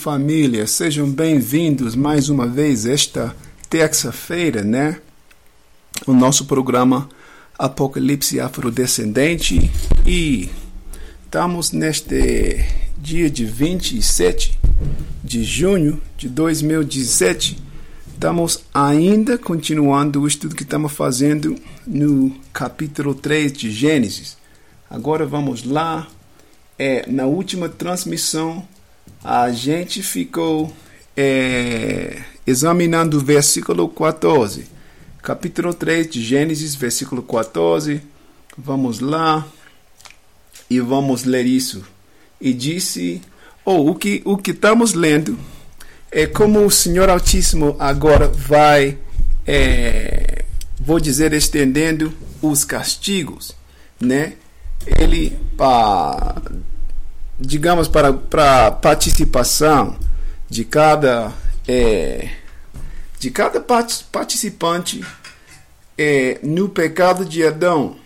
Família, sejam bem-vindos mais uma vez esta terça-feira, né? O nosso programa Apocalipse Afrodescendente e estamos neste dia de 27 de junho de 2017. Estamos ainda continuando o estudo que estamos fazendo no capítulo 3 de Gênesis. Agora vamos lá. É, na última transmissão a gente ficou é, examinando o versículo 14, capítulo 3 de Gênesis, versículo 14. Vamos lá e vamos ler isso. E disse, ou oh, o que o que estamos lendo é como o Senhor Altíssimo agora vai, é, vou dizer, estendendo os castigos, né? Ele, para digamos, para, para participação de cada, é, de cada participante é, no pecado de Adão.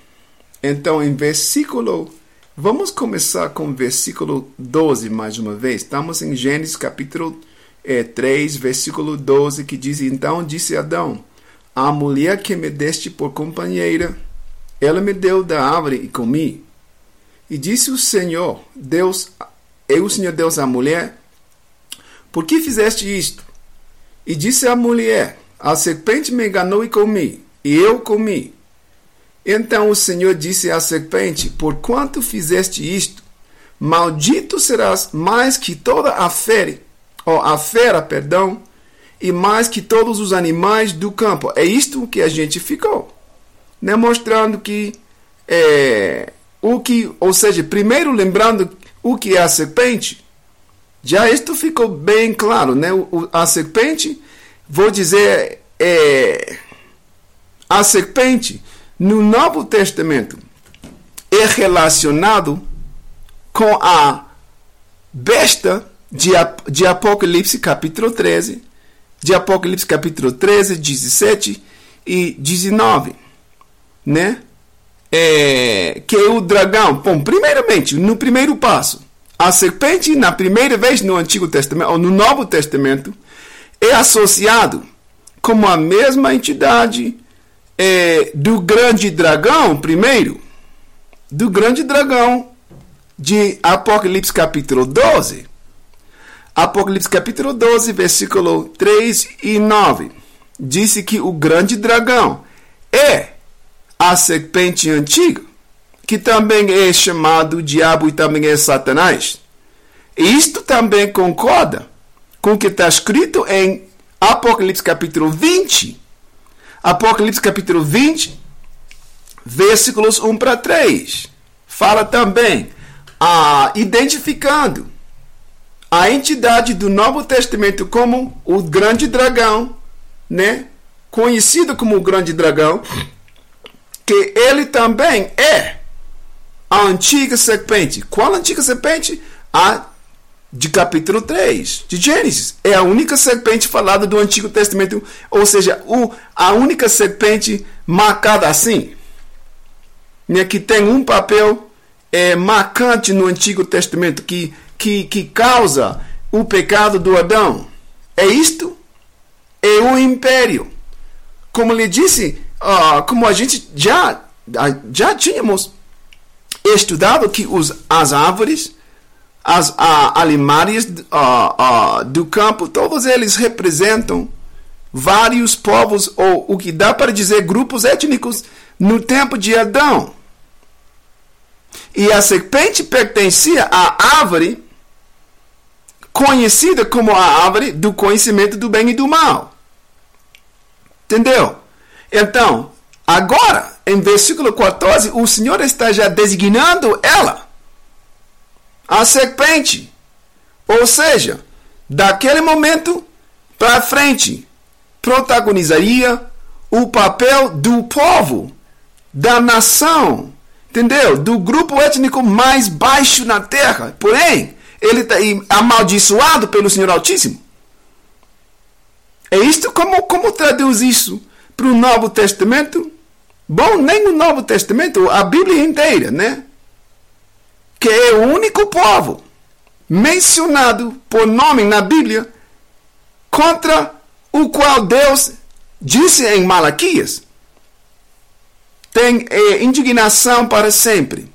Então, em versículo, vamos começar com versículo 12 mais uma vez. Estamos em Gênesis capítulo é, 3, versículo 12, que diz: Então disse Adão: A mulher que me deste por companheira, ela me deu da árvore e comi. E disse o Senhor, Deus, eu, o Senhor Deus, à mulher: Por que fizeste isto? E disse a mulher: A serpente me enganou e comi, e eu comi. Então o Senhor disse à serpente: Por quanto fizeste isto? Maldito serás mais que toda a fera, ou a fera, perdão, e mais que todos os animais do campo. É isto que a gente ficou, né? mostrando que é, o que, ou seja, primeiro lembrando o que é a serpente, já isto ficou bem claro, né? A serpente, vou dizer, é, a serpente no Novo Testamento é relacionado com a besta de, de Apocalipse capítulo 13, de Apocalipse capítulo 13, 17 e 19, né? É, que o dragão. Bom, primeiramente, no primeiro passo, a serpente, na primeira vez no Antigo Testamento, ou no Novo Testamento, é associado como a mesma entidade é, do grande dragão, primeiro, do grande dragão de Apocalipse capítulo 12. Apocalipse capítulo 12, versículo 3 e 9. Disse que o grande dragão é a serpente antiga, que também é chamado diabo e também é Satanás. Isto também concorda com o que está escrito em Apocalipse capítulo 20. Apocalipse capítulo 20, versículos 1 para 3. Fala também, ah, identificando a entidade do Novo Testamento como o grande dragão, né? conhecido como o grande dragão, que ele também é a antiga serpente. Qual antiga serpente? A de capítulo 3 de Gênesis. É a única serpente falada do Antigo Testamento, ou seja, o, a única serpente marcada assim, né, que tem um papel é, marcante no Antigo Testamento, que, que, que causa o pecado do Adão. É isto? É o império. Como lhe disse, uh, como a gente já, já tínhamos estudado que os, as árvores, as uh, animais uh, uh, do campo, todos eles representam vários povos, ou o que dá para dizer grupos étnicos, no tempo de Adão. E a serpente pertencia à árvore conhecida como a árvore do conhecimento do bem e do mal. Entendeu? Então, agora, em versículo 14, o Senhor está já designando ela, a serpente. Ou seja, daquele momento para frente, protagonizaria o papel do povo, da nação, entendeu? Do grupo étnico mais baixo na terra. Porém, ele está amaldiçoado pelo Senhor Altíssimo. É isto como, como traduz isso? Para o Novo Testamento, bom, nem o Novo Testamento, a Bíblia inteira, né? Que é o único povo mencionado por nome na Bíblia, contra o qual Deus disse em Malaquias: tem é, indignação para sempre.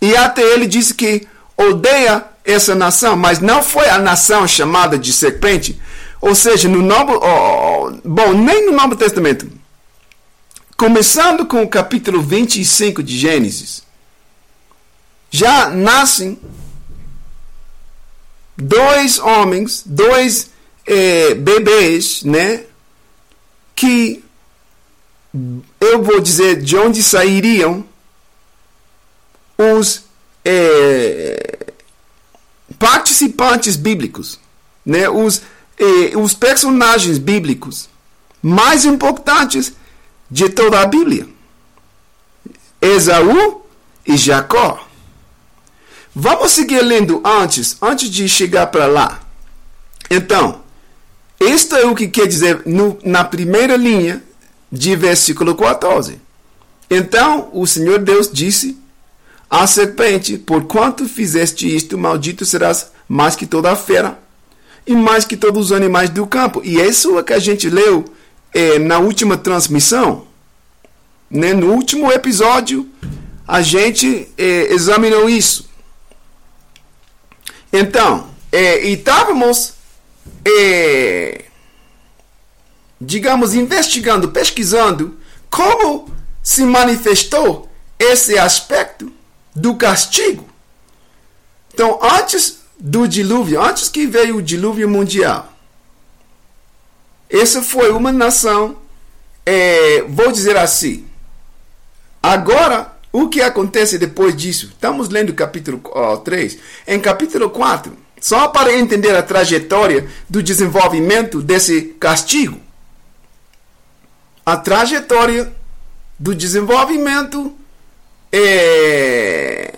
E até ele disse que odeia essa nação, mas não foi a nação chamada de serpente. Ou seja, no Novo, oh, bom, nem no Novo Testamento. Começando com o capítulo 25 de Gênesis, já nascem dois homens, dois eh, bebês, né? Que eu vou dizer de onde sairiam os eh, participantes bíblicos, né? Os, eh, os personagens bíblicos mais importantes de toda a Bíblia. Esaú e Jacó. Vamos seguir lendo antes, antes de chegar para lá. Então, isto é o que quer dizer no, na primeira linha de versículo 14. Então o Senhor Deus disse à serpente: Por quanto fizeste isto, maldito serás mais que toda a fera e mais que todos os animais do campo. E isso é que a gente leu é, na última transmissão. Né? No último episódio, a gente é, examinou isso. Então, é, e estávamos, é, digamos, investigando, pesquisando como se manifestou esse aspecto do castigo. Então, antes do dilúvio, antes que veio o dilúvio mundial, essa foi uma nação, é, vou dizer assim. Agora, o que acontece depois disso? Estamos lendo capítulo 3. Em capítulo 4, só para entender a trajetória do desenvolvimento desse castigo. A trajetória do desenvolvimento é,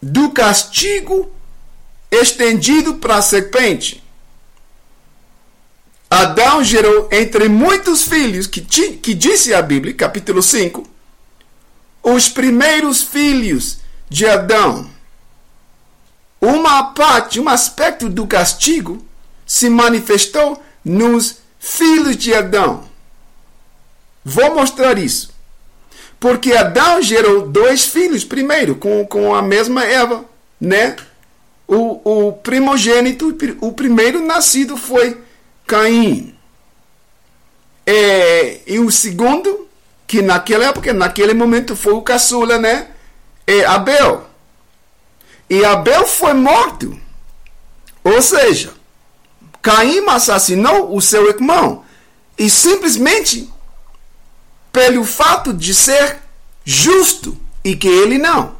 do castigo estendido para a serpente. Adão gerou entre muitos filhos, que, que disse a Bíblia, capítulo 5, os primeiros filhos de Adão. Uma parte, um aspecto do castigo se manifestou nos filhos de Adão. Vou mostrar isso. Porque Adão gerou dois filhos primeiro, com, com a mesma Eva, né? O, o primogênito, o primeiro nascido foi Caim. É, e o segundo, que naquela época, naquele momento foi o caçula, né? É Abel. E Abel foi morto. Ou seja, Caim assassinou o seu irmão. E simplesmente pelo fato de ser justo e que ele não.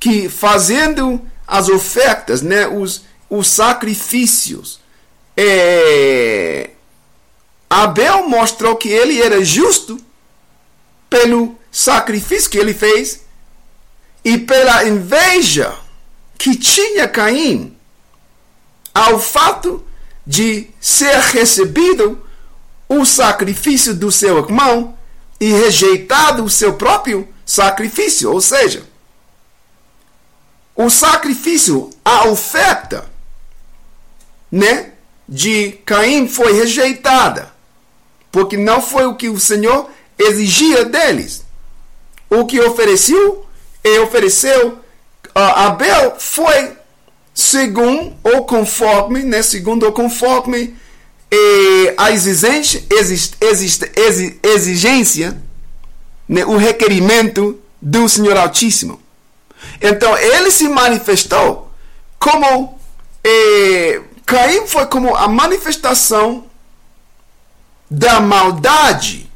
Que fazendo as ofertas, né, os, os sacrifícios, é, Abel mostrou que ele era justo pelo sacrifício que ele fez e pela inveja que tinha Caim ao fato de ser recebido o sacrifício do seu irmão e rejeitado o seu próprio sacrifício, ou seja, o sacrifício, a oferta, né, de Caim foi rejeitada, porque não foi o que o Senhor exigia deles. O que ofereceu e ofereceu uh, Abel foi segundo ou conforme, né, segundo ou conforme a exigência, exist, exigência né, o requerimento do Senhor Altíssimo. Então ele se manifestou como eh, Caim foi como a manifestação da maldade.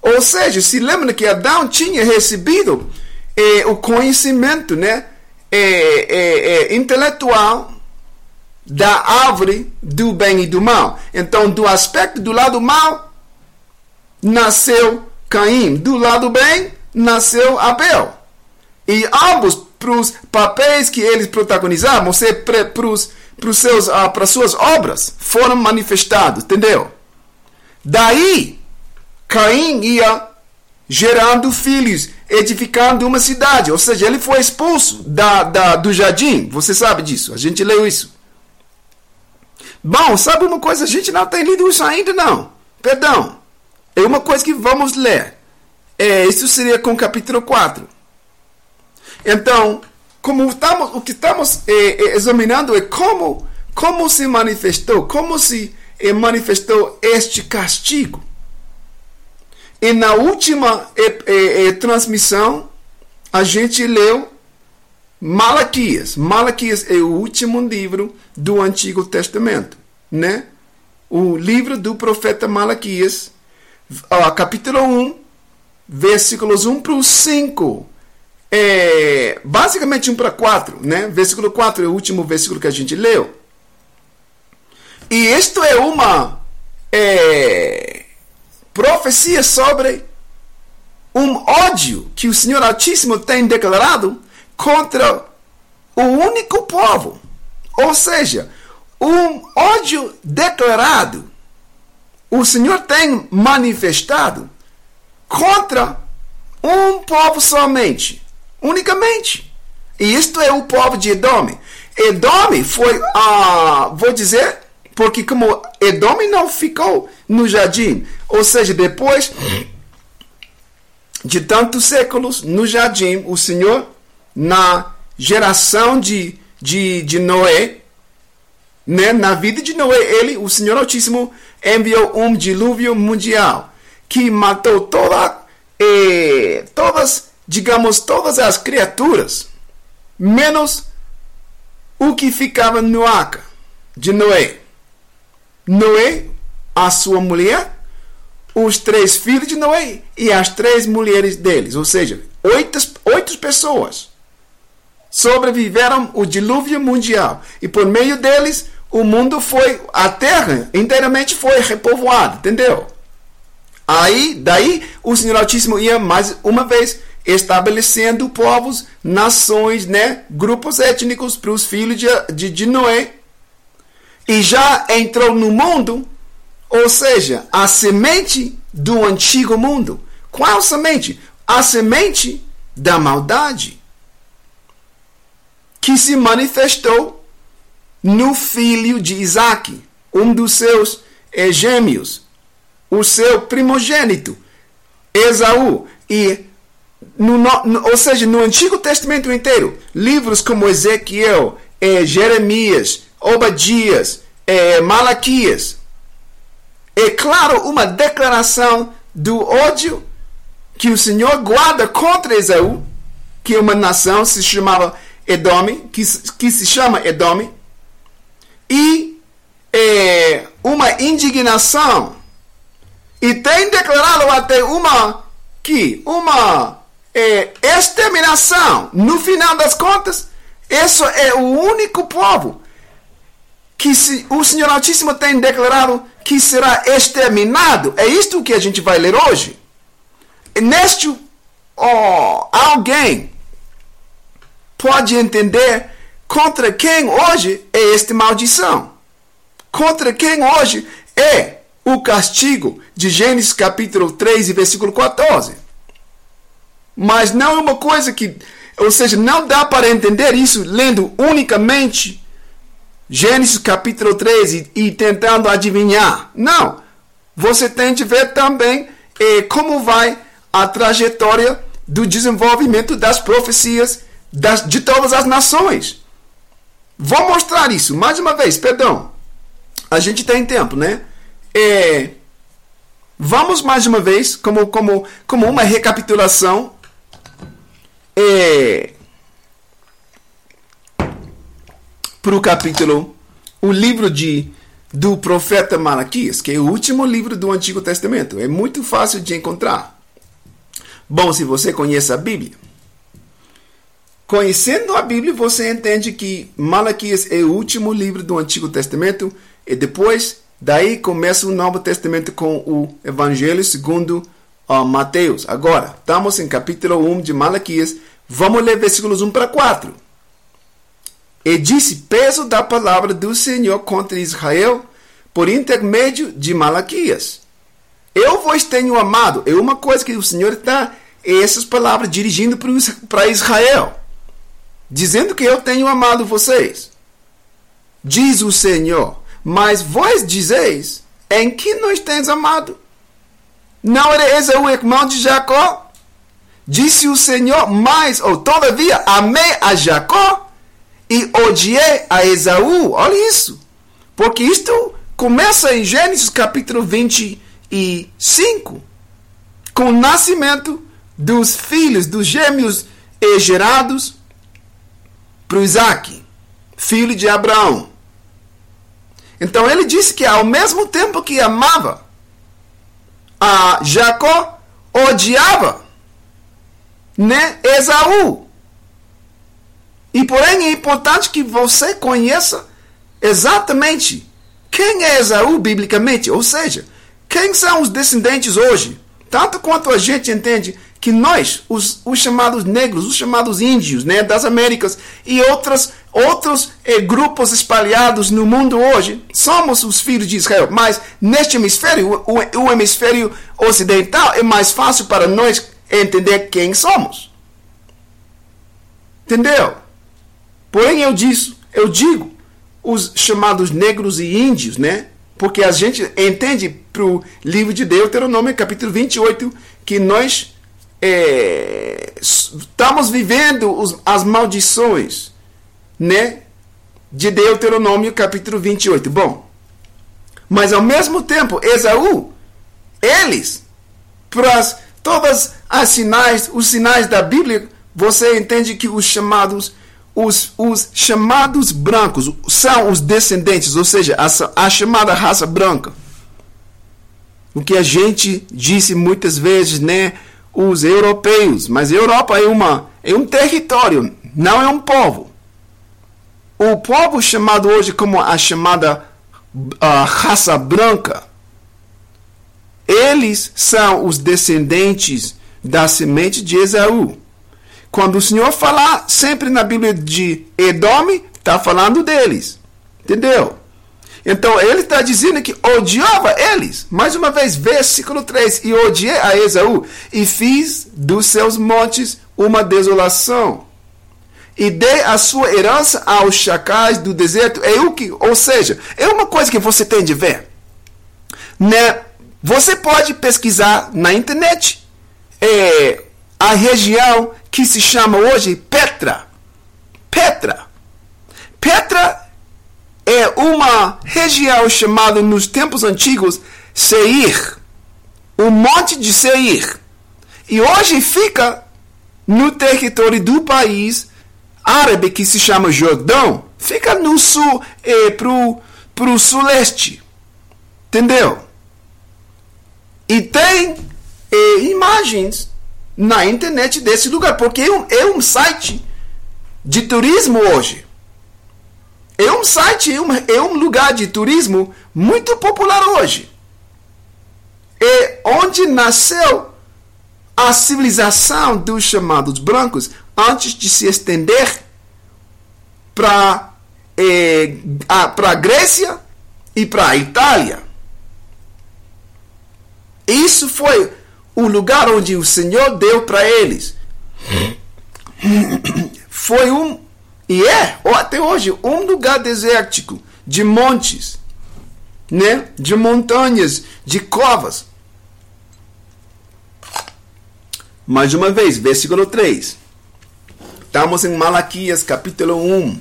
Ou seja, se lembra que Adão tinha recebido eh, o conhecimento né, eh, intelectual da árvore do bem e do mal. Então, do aspecto do lado mal, nasceu Caim. Do lado bem, nasceu Abel. E ambos, para os papéis que eles seja, para os seus para suas obras foram manifestados, entendeu? Daí Caim ia gerando filhos edificando uma cidade. Ou seja, ele foi expulso da, da, do jardim. Você sabe disso. A gente leu isso. Bom, sabe uma coisa? A gente não tem lido isso ainda, não. Perdão. É uma coisa que vamos ler. É, isso seria com o capítulo 4. Então, como estamos, o que estamos é, é, examinando é como, como se manifestou, como se é, manifestou este castigo. E na última é, é, é, transmissão, a gente leu Malaquias. Malaquias é o último livro do Antigo Testamento, né? O livro do profeta Malaquias, ó, capítulo 1, versículos 1 para o 5. É, basicamente 1 para 4, né? Versículo 4 é o último versículo que a gente leu. E isto é uma é, profecia sobre um ódio que o Senhor Altíssimo tem declarado contra o único povo. Ou seja, um ódio declarado o Senhor tem manifestado contra um povo somente, unicamente. E isto é o povo de Edom. Edom foi, ah, vou dizer, porque como Edom não ficou no jardim, ou seja, depois de tantos séculos no jardim, o Senhor, na geração de, de, de Noé, né, na vida de Noé, ele, o Senhor Altíssimo, enviou um dilúvio mundial que matou toda, eh, todas, digamos, todas as criaturas, menos o que ficava no arca de Noé. Noé, a sua mulher, os três filhos de Noé e as três mulheres deles, ou seja, oito, oito pessoas sobreviveram o dilúvio mundial e por meio deles o mundo foi, a terra inteiramente foi repovoada, entendeu? Aí, daí o Senhor Altíssimo ia mais uma vez estabelecendo povos, nações, né, grupos étnicos para os filhos de, de, de Noé e já entrou no mundo, ou seja, a semente do antigo mundo. Qual semente? A semente da maldade que se manifestou no filho de Isaac, um dos seus gêmeos, o seu primogênito, Esaú. E, no, no, ou seja, no Antigo Testamento inteiro, livros como Ezequiel, eh, Jeremias, Obadias, é, Malaquias. É claro, uma declaração do ódio que o Senhor guarda contra Esaú, que é uma nação se chamava Edom, que, que se chama Edom, e é, uma indignação. E tem declarado até uma que uma é, exterminação. No final das contas, isso é o único povo que se, o Senhor Altíssimo tem declarado que será exterminado. É isto que a gente vai ler hoje. Neste, oh, alguém pode entender contra quem hoje é esta maldição. Contra quem hoje é o castigo de Gênesis capítulo 3 e versículo 14. Mas não é uma coisa que, ou seja, não dá para entender isso lendo unicamente Gênesis capítulo 13 e tentando adivinhar. Não. Você tem de ver também eh, como vai a trajetória do desenvolvimento das profecias das, de todas as nações. Vou mostrar isso mais uma vez, perdão. A gente tem tempo, né? É, vamos mais uma vez, como, como, como uma recapitulação. Para o capítulo, o livro de, do profeta Malaquias, que é o último livro do Antigo Testamento. É muito fácil de encontrar. Bom, se você conhece a Bíblia. Conhecendo a Bíblia, você entende que Malaquias é o último livro do Antigo Testamento e depois daí começa o Novo Testamento com o Evangelho segundo uh, Mateus. Agora, estamos em capítulo 1 de Malaquias. Vamos ler versículos 1 para 4. E disse peso da palavra do Senhor contra Israel por intermédio de Malaquias. Eu vos tenho amado. É uma coisa que o Senhor está essas palavras dirigindo para Israel, dizendo que eu tenho amado vocês. Diz o Senhor, mas vós dizeis, em que nós tens amado? Não era Esaú irmão de Jacó? Disse o Senhor, mas, ou todavia, amei a Jacó e odiei a Esaú. Olha isso. Porque isto começa em Gênesis capítulo 25, com o nascimento dos filhos, dos gêmeos gerados para Isaac, filho de Abraão. Então ele disse que ao mesmo tempo que amava a Jacó, odiava né, Esaú. E porém é importante que você conheça exatamente quem é Esaú biblicamente, ou seja, quem são os descendentes hoje. Tanto quanto a gente entende que nós, os, os chamados negros, os chamados índios né, das Américas e outras, outros eh, grupos espalhados no mundo hoje, somos os filhos de Israel. Mas neste hemisfério, o, o hemisfério ocidental, é mais fácil para nós entender quem somos. Entendeu? Porém, eu, disse, eu digo os chamados negros e índios, né? Porque a gente entende para o livro de Deuteronômio, capítulo 28, que nós é, estamos vivendo os, as maldições, né? De Deuteronômio, capítulo 28. Bom, mas ao mesmo tempo, Esaú, eles, para todas as sinais, os sinais da Bíblia, você entende que os chamados os, os chamados brancos são os descendentes, ou seja, a, a chamada raça branca. O que a gente disse muitas vezes, né? Os europeus, mas Europa é, uma, é um território, não é um povo. O povo chamado hoje como a chamada raça branca, eles são os descendentes da semente de Esaú. Quando o Senhor falar sempre na Bíblia de Edom, está falando deles. Entendeu? Então ele está dizendo que odiava eles. Mais uma vez, versículo 3: E odiei a Esaú, e fiz dos seus montes uma desolação. E dei a sua herança aos chacais do deserto. É o que, ou seja, é uma coisa que você tem de ver. Né? Você pode pesquisar na internet. É, a região que se chama hoje Petra. Petra. Petra é uma região chamada nos tempos antigos Seir. O Monte de Seir. E hoje fica no território do país árabe que se chama Jordão. Fica no sul, é, pro, pro suleste. Entendeu? E tem é, imagens na internet desse lugar, porque é um, é um site de turismo hoje. É um site, é um, é um lugar de turismo muito popular hoje. É onde nasceu a civilização dos chamados brancos antes de se estender para é, a Grécia e para a Itália. Isso foi o lugar onde o Senhor deu para eles foi um, e é, até hoje, um lugar desértico, de montes, né? de montanhas, de covas. Mais uma vez, versículo 3. Estamos em Malaquias, capítulo 1.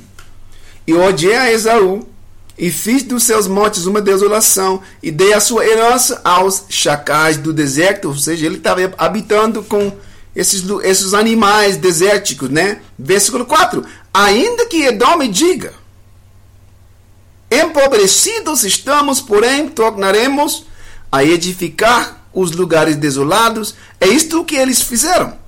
E odiei a Esaú, e fiz dos seus montes uma desolação, e dei a sua herança aos chacais do deserto, ou seja, ele estava habitando com esses, esses animais desérticos, né? Versículo 4: Ainda que Edom me diga, empobrecidos estamos, porém tornaremos a edificar os lugares desolados. É isto que eles fizeram.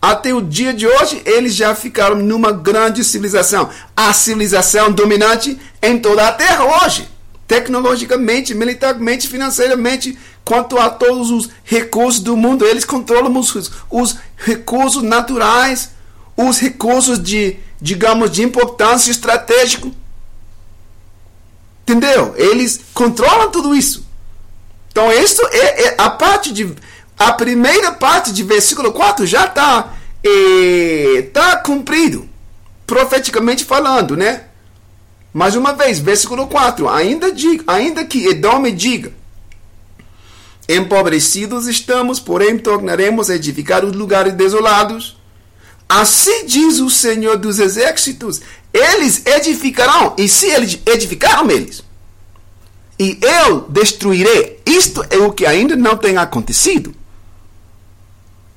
Até o dia de hoje, eles já ficaram numa grande civilização. A civilização dominante em toda a Terra hoje. Tecnologicamente, militarmente, financeiramente, quanto a todos os recursos do mundo. Eles controlam os, os recursos naturais, os recursos de, digamos, de importância estratégica. Entendeu? Eles controlam tudo isso. Então, isso é, é a parte de a primeira parte de versículo 4 já está é, tá cumprido, profeticamente falando, né? Mais uma vez, versículo 4, ainda, diga, ainda que Edom diga, empobrecidos estamos, porém tornaremos a edificar os lugares desolados. Assim diz o Senhor dos Exércitos: eles edificarão, e se eles edificaram eles, e eu destruirei. Isto é o que ainda não tem acontecido.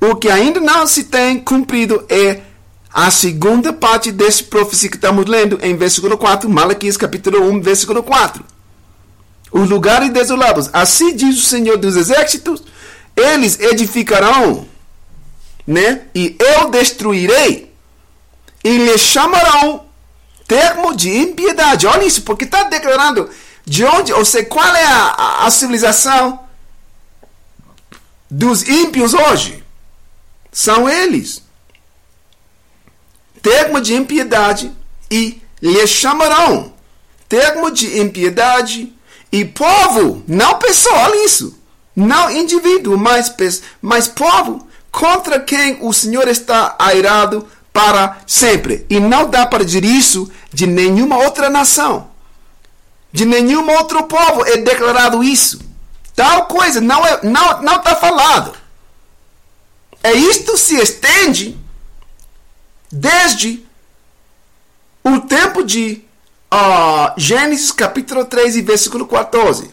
O que ainda não se tem cumprido é a segunda parte desse profecia que estamos lendo em versículo 4, Malaquias capítulo 1, versículo 4. Os lugares desolados, assim diz o Senhor dos Exércitos, eles edificarão, né? E eu destruirei, e lhe chamarão termo de impiedade. Olha isso, porque está declarando de onde, ou seja, qual é a, a, a civilização dos ímpios hoje? São eles. Termo de impiedade e lhe chamarão. Termo de impiedade e povo, não pessoa, olha isso. Não indivíduo, mas, mas povo contra quem o Senhor está airado para sempre. E não dá para dizer isso de nenhuma outra nação. De nenhum outro povo é declarado isso. Tal coisa não é não está falado. É isto se estende desde o tempo de uh, Gênesis capítulo 3 e versículo 14.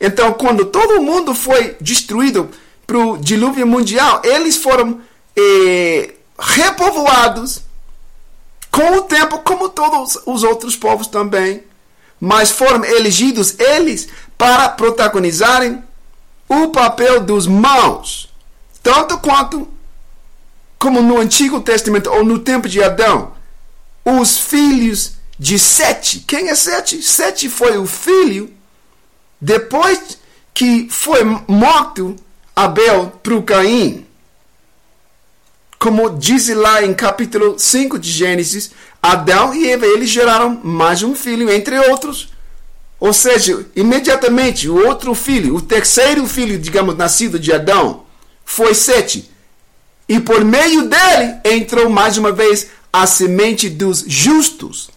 Então, quando todo mundo foi destruído para o dilúvio mundial, eles foram eh, repovoados com o tempo, como todos os outros povos também mas foram elegidos eles para protagonizarem o papel dos maus, tanto quanto como no Antigo Testamento ou no tempo de Adão, os filhos de Sete. Quem é Sete? Sete foi o filho depois que foi morto Abel para o Caim. Como diz lá em capítulo 5 de Gênesis, Adão e Eva, eles geraram mais um filho, entre outros. Ou seja, imediatamente o outro filho, o terceiro filho, digamos, nascido de Adão, foi Sete. E por meio dele entrou mais uma vez a semente dos justos.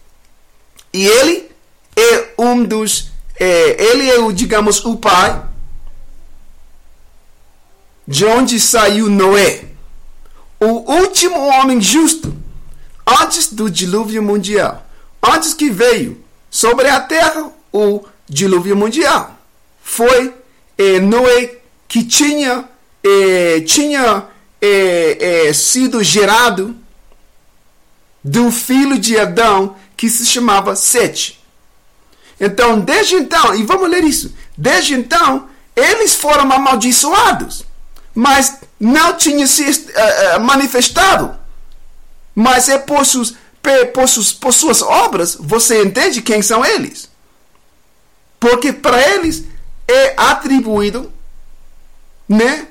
E ele é um dos. É, ele é o, digamos, o pai de onde saiu Noé, o último homem justo antes do dilúvio mundial, antes que veio sobre a terra o dilúvio mundial. Foi eh, Noé que tinha, eh, tinha eh, sido gerado do filho de Adão que se chamava Sete. Então, desde então, e vamos ler isso, desde então, eles foram amaldiçoados, mas não tinha se uh, manifestado mas é por por, por suas obras você entende quem são eles. Porque para eles é atribuído, né?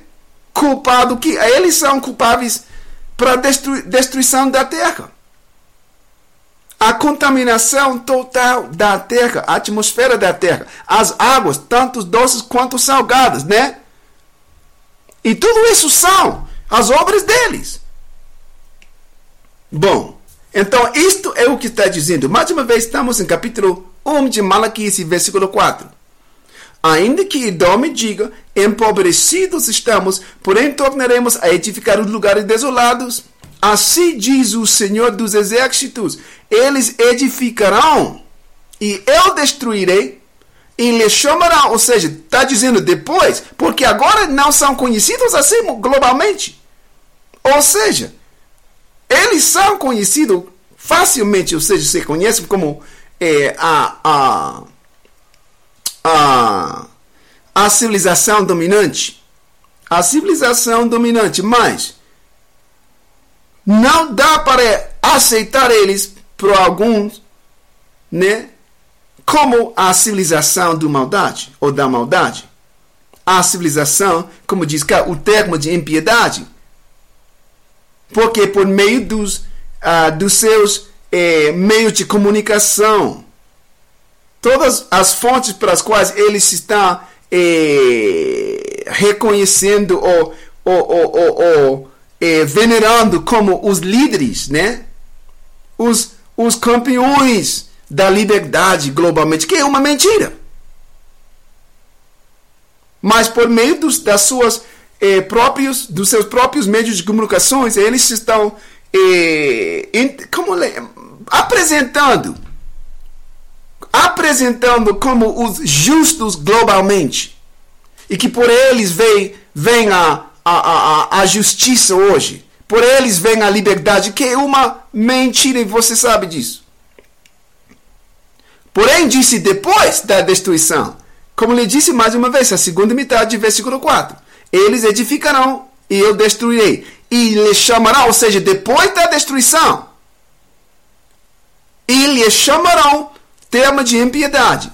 Culpado que eles são culpáveis para destru, destruição da terra. A contaminação total da terra, a atmosfera da terra, as águas, tanto doces quanto salgadas, né? E tudo isso são as obras deles. Bom, então isto é o que está dizendo. Mais uma vez, estamos em capítulo 1 de Malaquias, versículo 4. Ainda que Edom diga, empobrecidos estamos, porém tornaremos a edificar os lugares desolados. Assim diz o Senhor dos Exércitos: eles edificarão, e eu destruirei, e lhe chamarão. Ou seja, está dizendo depois, porque agora não são conhecidos assim globalmente. Ou seja, eles são conhecidos facilmente, ou seja, se conhecem como é, a, a, a, a civilização dominante. A civilização dominante, mas não dá para aceitar eles por alguns, né? Como a civilização do maldade ou da maldade. A civilização, como diz cá, o termo de impiedade, porque por meio dos, uh, dos seus eh, meios de comunicação, todas as fontes para as quais eles estão eh, reconhecendo ou, ou, ou, ou, é, venerando como os líderes, né? Os, os campeões da liberdade globalmente, que é uma mentira. Mas por meio dos, das suas eh, próprios, dos seus próprios meios de comunicações, eles estão eh, como, apresentando apresentando como os justos globalmente e que por eles vem, vem a, a, a, a justiça hoje. Por eles vem a liberdade, que é uma mentira e você sabe disso. Porém, disse depois da destruição, como lhe disse mais uma vez, a segunda metade, versículo 4: Eles edificarão e eu destruirei. E lhe chamarão, ou seja, depois da destruição, e lhe chamarão tema de impiedade.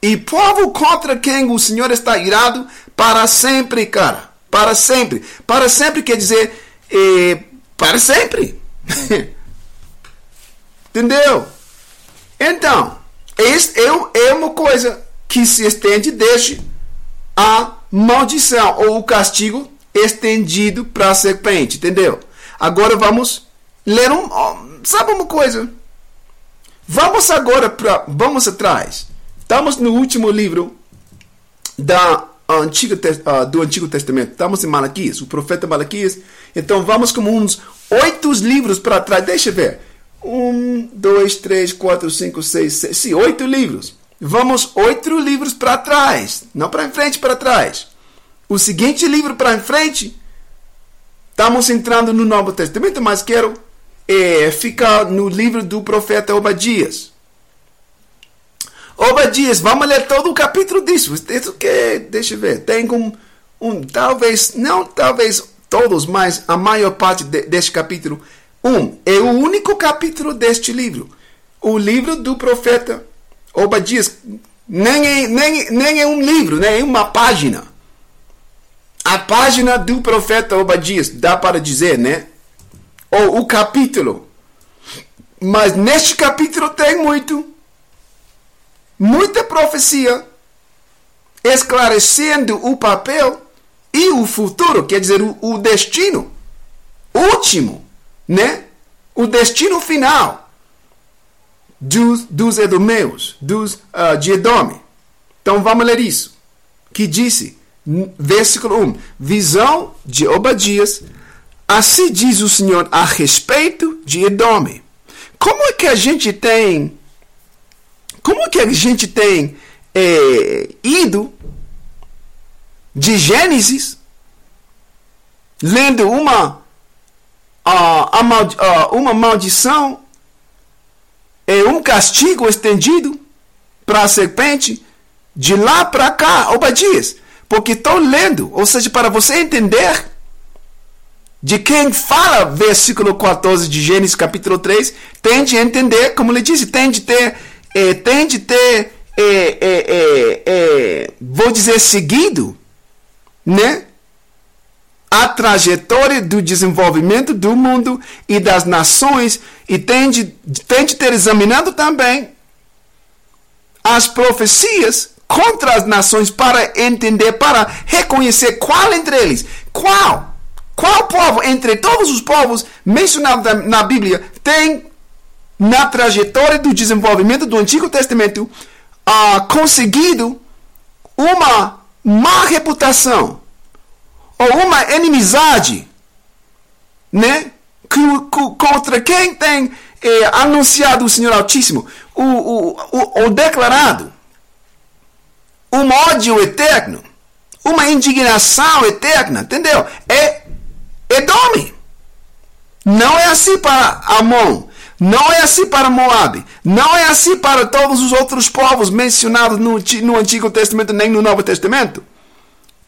E povo contra quem o Senhor está irado para sempre, cara. Para sempre. Para sempre quer dizer eh, para sempre. Entendeu? Então, isso é, é uma coisa que se estende desde a maldição ou o castigo estendido para a serpente, entendeu? Agora vamos ler um, sabe uma coisa? Vamos agora para vamos atrás. Estamos no último livro da Antigo, do Antigo Testamento. Estamos em Malaquias, o profeta Malaquias. Então vamos como uns oito livros para trás. Deixa eu ver. Um, dois, três, quatro, cinco, seis, seis. Sim, oito livros. Vamos oito livros para trás. Não para frente, para trás. O seguinte livro para frente. Estamos entrando no Novo Testamento, mas quero é, ficar no livro do profeta Obadias. Obadias, vamos ler todo o capítulo disso. Isso que, deixa eu ver, tem um, um talvez, não talvez todos, mas a maior parte de, deste capítulo. Um, é o único capítulo deste livro. O livro do profeta Obadias. Nem é, nem, nem é um livro, nem é uma página. A página do profeta Obadias, dá para dizer, né? Ou o capítulo. Mas neste capítulo tem muito muita profecia esclarecendo o papel e o futuro, quer dizer, o, o destino último, né? O destino final dos, dos edomeus, dos uh, de Edome. Então vamos ler isso. Que disse, versículo 1, visão de Obadias, assim diz o Senhor a respeito de Edome. Como é que a gente tem como que a gente tem é, ido de Gênesis, lendo uma, uh, uma maldição, é um castigo estendido para a serpente, de lá para cá, Obadias, porque estou lendo, ou seja, para você entender de quem fala, versículo 14 de Gênesis capítulo 3, tem de entender, como ele disse, tem de ter é, tem de ter, é, é, é, vou dizer, seguido, né? A trajetória do desenvolvimento do mundo e das nações e tem de, tem de ter examinado também as profecias contra as nações para entender, para reconhecer qual entre eles, qual, qual povo entre todos os povos mencionados na Bíblia tem na trajetória do desenvolvimento do Antigo Testamento, uh, conseguido uma má reputação ou uma inimizade né, contra quem tem eh, anunciado o Senhor Altíssimo, o, o, o, o declarado, um ódio eterno, uma indignação eterna, entendeu? É Edome. Não é assim para Amon. Não é assim para Moab. Não é assim para todos os outros povos mencionados no, no Antigo Testamento nem no Novo Testamento.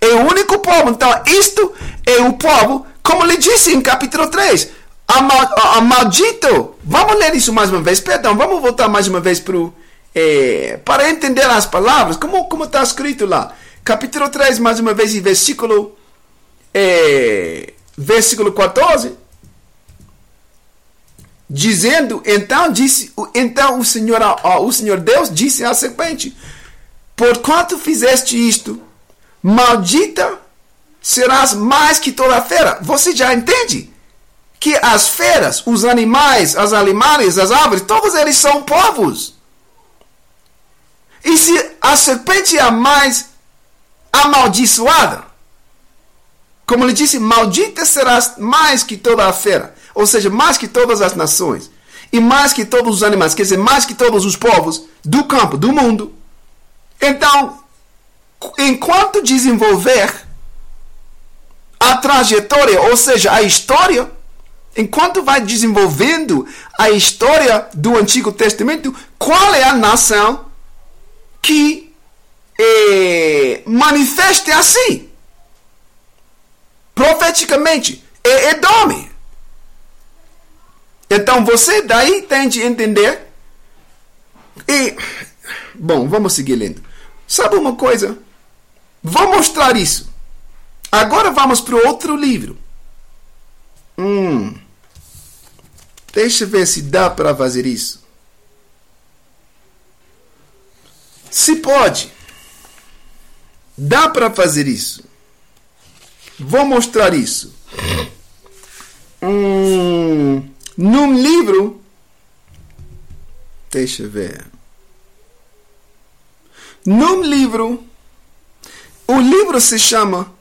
É o único povo. Então, isto é o povo, como ele disse em capítulo 3. A, maldito. Vamos ler isso mais uma vez. Perdão, vamos voltar mais uma vez para é, para entender as palavras. Como, como está escrito lá. Capítulo 3, mais uma vez, em versículo, é, versículo 14 dizendo, então disse, então o Senhor, o Senhor Deus disse à serpente: Porquanto fizeste isto, maldita serás mais que toda fera. Você já entende que as feras, os animais, as animais, as árvores, todos eles são povos. E se a serpente é a mais amaldiçoada, como ele disse, maldita serás mais que toda a fera, ou seja, mais que todas as nações, e mais que todos os animais, quer dizer, mais que todos os povos do campo, do mundo. Então, enquanto desenvolver a trajetória, ou seja, a história, enquanto vai desenvolvendo a história do Antigo Testamento, qual é a nação que eh, manifeste assim? Profeticamente, é Edom. Então você daí tem de entender. E, bom, vamos seguir lendo. Sabe uma coisa? Vou mostrar isso. Agora vamos para outro livro. Hum. Deixa eu ver se dá para fazer isso. Se pode. Dá para fazer isso. Vou mostrar isso. Hum, num livro. Deixa eu ver. Num livro. O livro se chama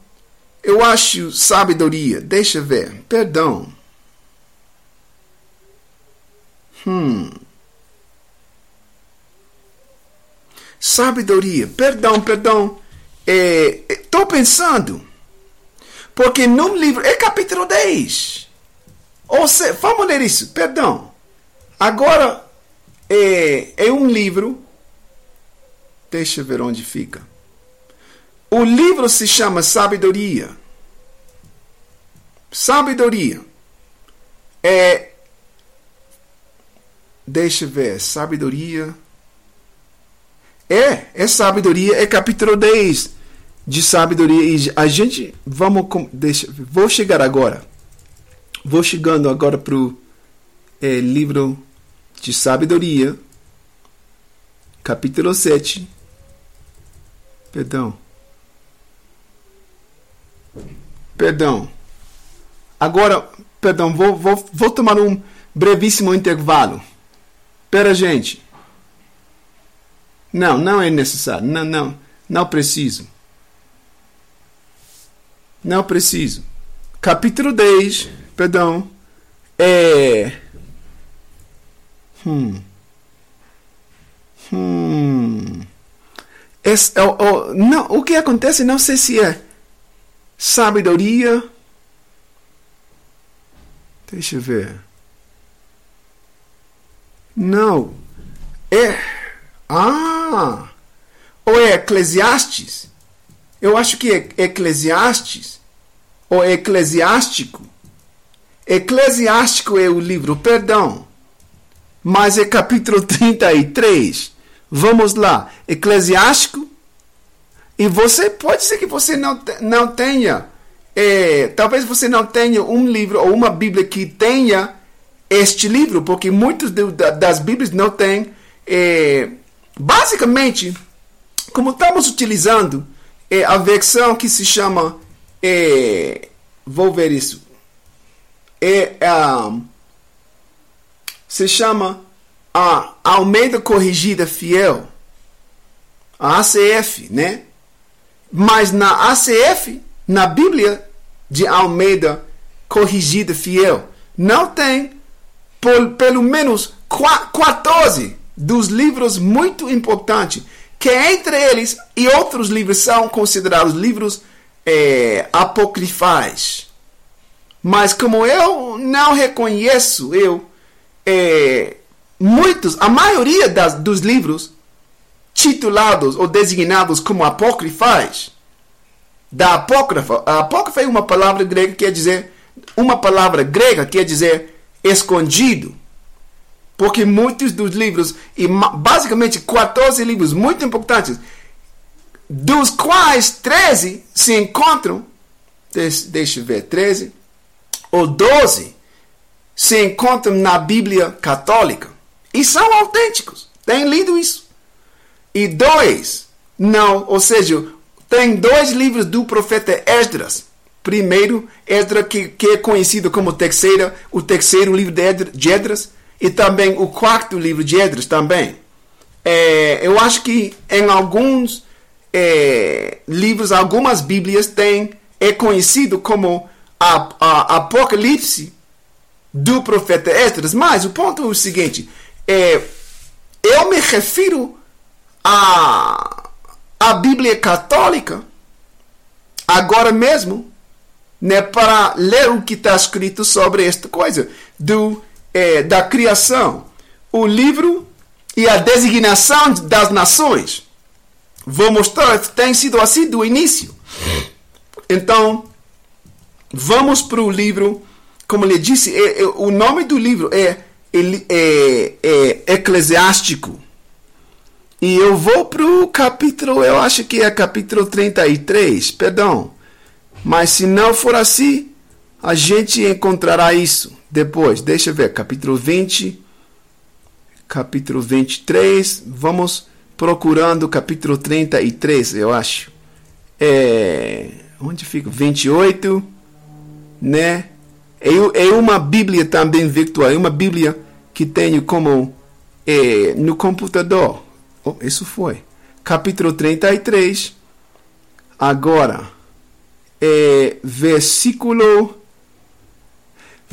eu acho sabedoria. Deixa eu ver. Perdão. Hum. Sabedoria. Perdão, perdão. Estou é, pensando. Porque no livro. É capítulo 10. Ou seja, vamos ler isso. Perdão. Agora. É, é um livro. Deixa eu ver onde fica. O livro se chama Sabedoria. Sabedoria. É. Deixa eu ver. Sabedoria. É, é sabedoria, é capítulo 10 de sabedoria. E a gente. Vamos. Deixa, vou chegar agora. Vou chegando agora para o é, livro de sabedoria, capítulo 7. Perdão. Perdão. Agora, perdão, vou, vou, vou tomar um brevíssimo intervalo. Pera, gente. Não, não é necessário. Não, não. Não preciso. Não preciso. Capítulo 10, perdão, é. Hum. Hum. Esse, oh, oh, não, o que acontece, não sei se é sabedoria. Deixa eu ver. Não. É. Ah! Ou é Eclesiastes? Eu acho que Eclesiastes. Ou Eclesiástico. Eclesiástico é o livro, perdão. Mas é capítulo 33. Vamos lá. Eclesiástico e você pode ser que você não, não tenha, é, talvez você não tenha um livro ou uma Bíblia que tenha este livro, porque muitas das Bíblias não têm. É, basicamente, como estamos utilizando é, a versão que se chama, é, vou ver isso, é, um, se chama a Almeida Corrigida Fiel, a ACF, né? Mas na ACF, na Bíblia de Almeida Corrigida Fiel, não tem por, pelo menos 14 dos livros muito importantes, que entre eles e outros livros são considerados livros é, apocrifais. Mas como eu não reconheço, eu é, muitos, a maioria das, dos livros titulados ou designados como apócrifais. Da apócrifa, a apócrifa é uma palavra grega que quer dizer uma palavra grega quer dizer escondido. Porque muitos dos livros, e basicamente 14 livros muito importantes, dos quais 13 se encontram, deixa eu ver, 13 ou 12 se encontram na Bíblia católica. E são autênticos. Tem lido isso. E dois, não, ou seja, tem dois livros do profeta Esdras. Primeiro, Esdras, que, que é conhecido como terceiro, o terceiro livro de Esdras, e também o quarto livro de Esdras também. É, eu acho que em alguns é, livros, algumas Bíblias têm, é conhecido como a, a Apocalipse do profeta Esdras. Mas o ponto é o seguinte: é, eu me refiro à, à Bíblia católica agora mesmo né, para ler o que está escrito sobre esta coisa do, é, da criação. O livro e a designação das nações. Vou mostrar que tem sido assim do início. Então, vamos para o livro. Como lhe disse, é, é, o nome do livro é, é, é Eclesiástico. E eu vou para o capítulo, eu acho que é capítulo 33, perdão. Mas se não for assim, a gente encontrará isso depois. Deixa eu ver, capítulo 20 capítulo 23. Vamos procurando capítulo 33, eu acho. É, onde fica? 28, né? É, é uma Bíblia também virtual, é uma Bíblia que tenho como é, no computador. Oh, isso foi. Capítulo 33. Agora, é, versículo.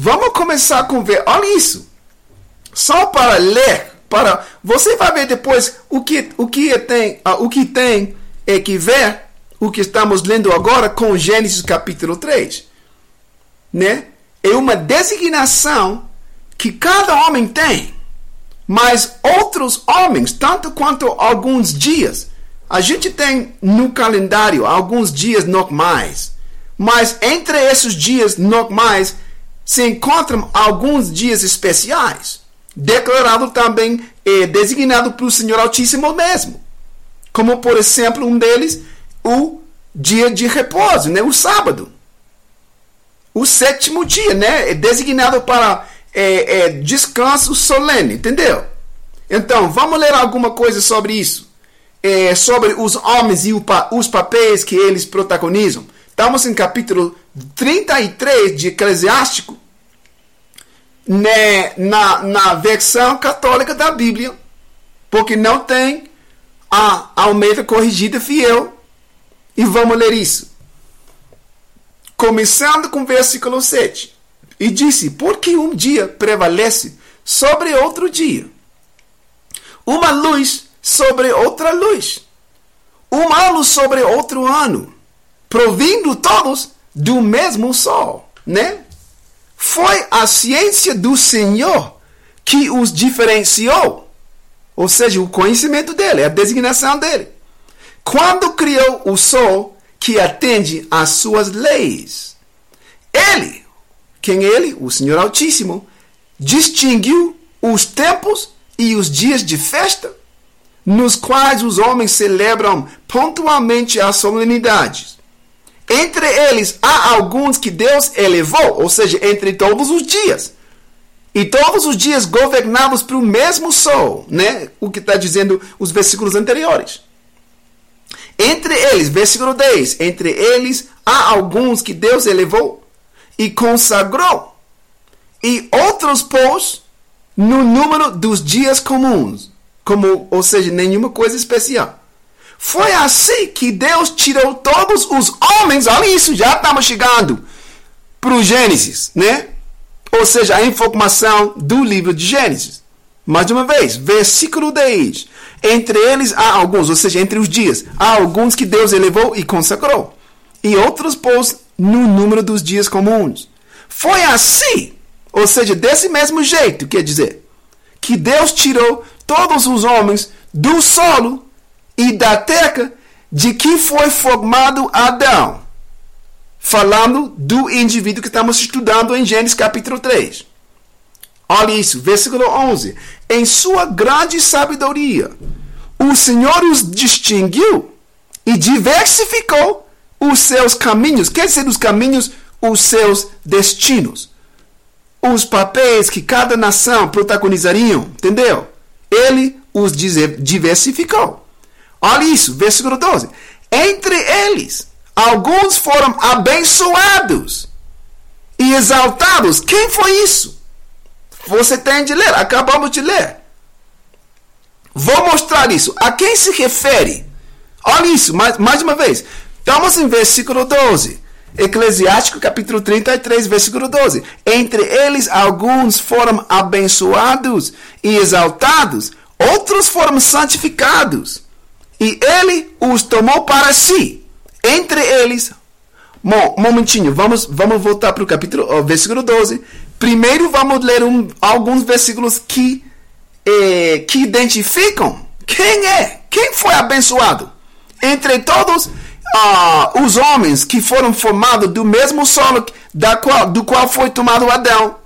Vamos começar com ver. Olha isso. Só para ler, para você vai ver depois o que o que tem, uh, o que tem é que ver o que estamos lendo agora com Gênesis capítulo 3, né? É uma designação que cada homem tem, mas outros homens, tanto quanto alguns dias, a gente tem no calendário alguns dias normais, mas entre esses dias normais se encontram alguns dias especiais declarado também é designado pelo Senhor Altíssimo mesmo. Como, por exemplo, um deles, o dia de repouso, né? o sábado. O sétimo dia, né? É designado para é, é, descanso solene, entendeu? Então, vamos ler alguma coisa sobre isso. É, sobre os homens e os papéis que eles protagonizam. Estamos em capítulo 33 de Eclesiástico né, na, na versão católica da Bíblia, porque não tem a Almeida corrigida fiel. E vamos ler isso. Começando com o versículo 7. E disse: Porque um dia prevalece sobre outro dia, uma luz sobre outra luz, um ano sobre outro ano, provindo todos do mesmo sol, né? Foi a ciência do Senhor que os diferenciou. Ou seja, o conhecimento dele, a designação dele. Quando criou o sol que atende às suas leis. Ele, quem ele? O Senhor Altíssimo, distinguiu os tempos e os dias de festa, nos quais os homens celebram pontualmente as solenidades entre eles há alguns que Deus elevou, ou seja, entre todos os dias. E todos os dias governados pelo mesmo sol, né? O que está dizendo os versículos anteriores. Entre eles, versículo 10, entre eles há alguns que Deus elevou e consagrou, e outros pôs no número dos dias comuns, como, ou seja, nenhuma coisa especial. Foi assim que Deus tirou todos os homens. Olha isso, já estamos chegando para o Gênesis, né? Ou seja, a informação do livro de Gênesis. Mais uma vez, versículo 10. Entre eles há alguns, ou seja, entre os dias, há alguns que Deus elevou e consagrou, e outros pôs no número dos dias comuns. Foi assim, ou seja, desse mesmo jeito, quer dizer, que Deus tirou todos os homens do solo e da terra de que foi formado Adão. Falando do indivíduo que estamos estudando em Gênesis capítulo 3. Olha isso, versículo 11. Em sua grande sabedoria, o Senhor os distinguiu e diversificou os seus caminhos. Quer dizer, os caminhos, os seus destinos. Os papéis que cada nação protagonizariam, entendeu? Ele os diversificou. Olha isso, versículo 12. Entre eles, alguns foram abençoados e exaltados. Quem foi isso? Você tem de ler, acabamos de ler. Vou mostrar isso. A quem se refere? Olha isso, mais, mais uma vez. Estamos em versículo 12. Eclesiástico capítulo 33, versículo 12. Entre eles alguns foram abençoados e exaltados, outros foram santificados. E ele os tomou para si. Entre eles, Bom, momentinho, vamos, vamos voltar para o capítulo, versículo 12. Primeiro vamos ler um, alguns versículos que, eh, que identificam quem é, quem foi abençoado. Entre todos os homens que foram formados do mesmo solo da qual, do qual foi tomado Adão,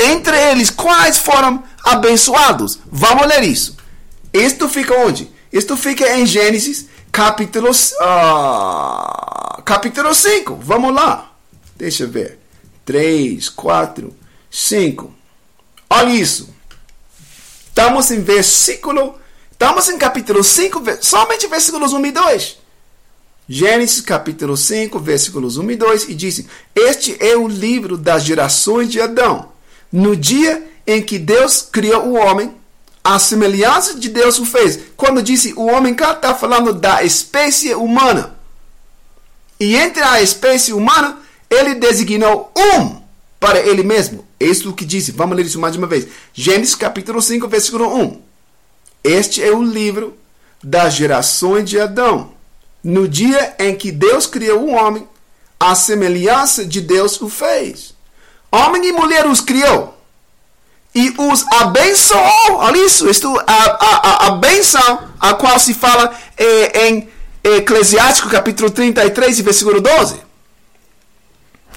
entre eles, quais foram abençoados? Vamos ler isso. Isto fica onde? Isto fica em Gênesis, capítulo, uh, capítulo 5. Vamos lá. Deixa eu ver. 3, 4, 5. Olha isso. Estamos em versículo. Estamos em capítulo 5, somente versículos 1 e 2. Gênesis capítulo 5, versículos 1 e 2, e disse: Este é o livro das gerações de Adão. No dia em que Deus criou o homem, a semelhança de Deus o fez. Quando disse o homem, cá está falando da espécie humana. E entre a espécie humana, ele designou um para ele mesmo. Isso que disse. Vamos ler isso mais uma vez. Gênesis capítulo 5, versículo 1. Este é o livro das gerações de Adão. No dia em que Deus criou o homem, a semelhança de Deus o fez. Homem e mulher os criou e os abençoou. Olha isso, isto, a, a, a benção a qual se fala é, em Eclesiástico capítulo 33, versículo 12.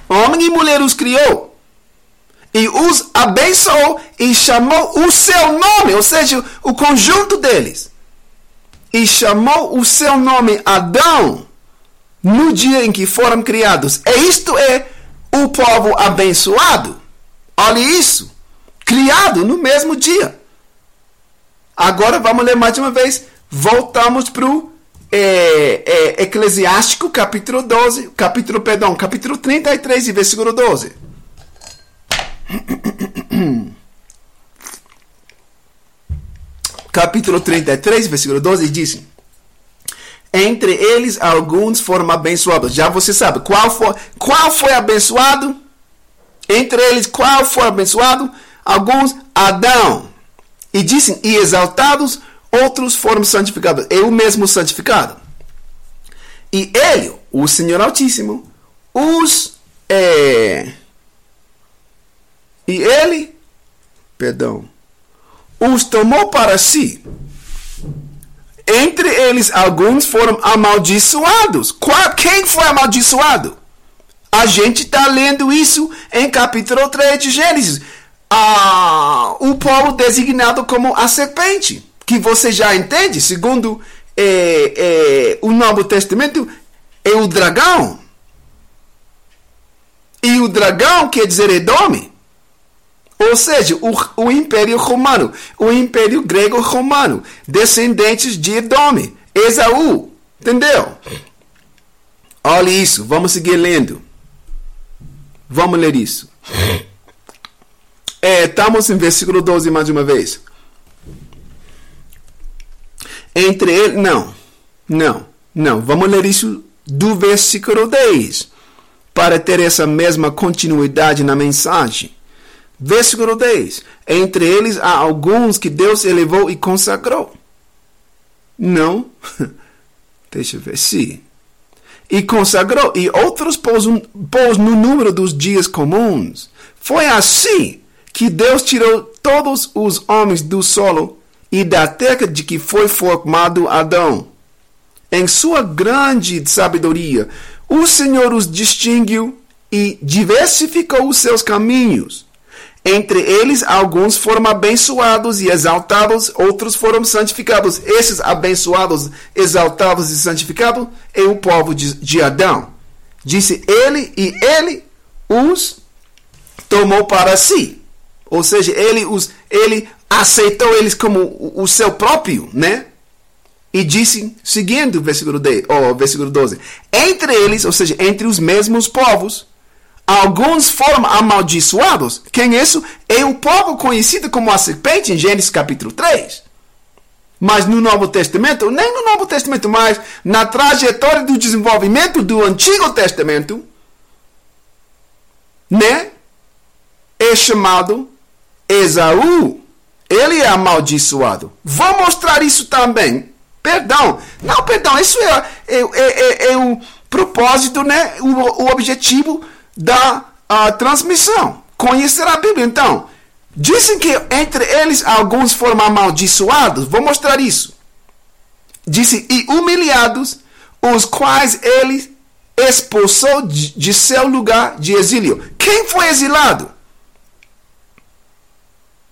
Homem e mulher os criou e os abençoou e chamou o seu nome, ou seja, o conjunto deles. E chamou o seu nome Adão no dia em que foram criados. E isto é o povo abençoado. Olha isso criado no mesmo dia. Agora vamos ler mais uma vez. Voltamos para o é, é, Eclesiástico, capítulo 12, capítulo, perdão, capítulo 33 e versículo 12. capítulo 33, versículo 12 diz: Entre eles alguns foram abençoados. Já você sabe qual foi, qual foi abençoado? Entre eles, qual foi abençoado? Alguns Adão. E dizem, e exaltados, outros foram santificados. Eu mesmo santificado. E ele, o Senhor Altíssimo, os. É, e ele, perdão, os tomou para si. Entre eles, alguns foram amaldiçoados. Qual, quem foi amaldiçoado? A gente está lendo isso em capítulo 3 de Gênesis a, o povo designado como a serpente, que você já entende, segundo é, é, o Novo Testamento, é o dragão. E o dragão quer dizer Edome. Ou seja, o, o Império Romano, o Império Grego-Romano, descendentes de Edome, Esaú. Entendeu? Olha isso, vamos seguir lendo. Vamos ler isso. É, estamos em versículo 12 mais uma vez. Entre ele, não, não, não. Vamos ler isso do versículo 10 para ter essa mesma continuidade na mensagem. Versículo 10. Entre eles há alguns que Deus elevou e consagrou. Não. Deixa eu ver. Sim. E consagrou. E outros pôs, pôs no número dos dias comuns. Foi assim que Deus tirou todos os homens do solo e da terra de que foi formado Adão. Em sua grande sabedoria, o Senhor os distinguiu e diversificou os seus caminhos. Entre eles, alguns foram abençoados e exaltados, outros foram santificados. Esses abençoados, exaltados e santificados é o povo de, de Adão. Disse ele, e ele os tomou para si. Ou seja, ele, os, ele aceitou eles como o, o seu próprio, né? E disse, seguindo o versículo, 10, ou versículo 12: Entre eles, ou seja, entre os mesmos povos, alguns foram amaldiçoados. Quem é isso? É o povo conhecido como a serpente, em Gênesis capítulo 3. Mas no Novo Testamento, nem no Novo Testamento, mas na trajetória do desenvolvimento do Antigo Testamento, né? É chamado Esaú. Ele é amaldiçoado. Vou mostrar isso também. Perdão. Não, perdão. Isso é, é, é, é, é o propósito, né? O, o objetivo da transmissão. Conhecer a Bíblia. Então, Dizem que entre eles alguns foram amaldiçoados. Vou mostrar isso. Disse, e humilhados, os quais ele expulsou de, de seu lugar de exílio. Quem foi exilado?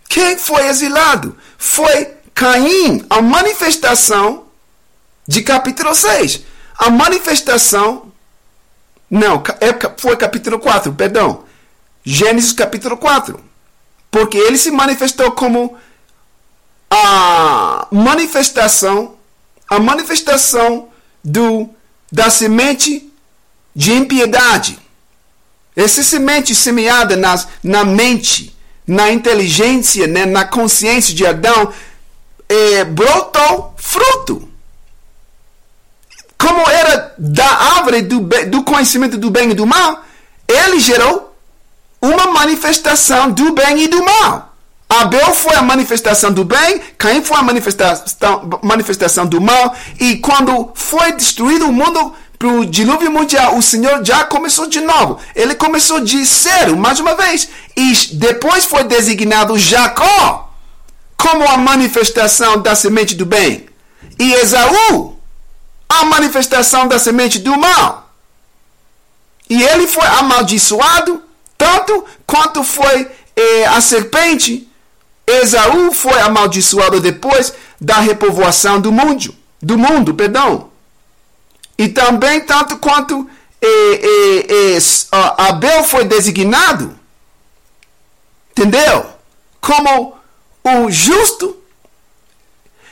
Quem foi exilado? Foi Caim, a manifestação de capítulo 6. A manifestação. Não, é, foi capítulo 4, perdão. Gênesis capítulo 4. Porque ele se manifestou como a manifestação, a manifestação do, da semente de impiedade. Essa semente semeada nas, na mente, na inteligência, né, na consciência de Adão, é, brotou fruto. Como era da árvore do, do conhecimento do bem e do mal, ele gerou uma manifestação do bem e do mal. Abel foi a manifestação do bem, Caim foi a manifestação, manifestação do mal, e quando foi destruído o mundo para o dilúvio mundial, o Senhor já começou de novo. Ele começou de zero, mais uma vez, e depois foi designado Jacó como a manifestação da semente do bem, e Esaú a manifestação da semente do mal. E ele foi amaldiçoado tanto quanto foi eh, a serpente, Esaú foi amaldiçoado depois da repovoação do mundo, do mundo, perdão. E também tanto quanto eh, eh, Abel foi designado, entendeu? Como o justo,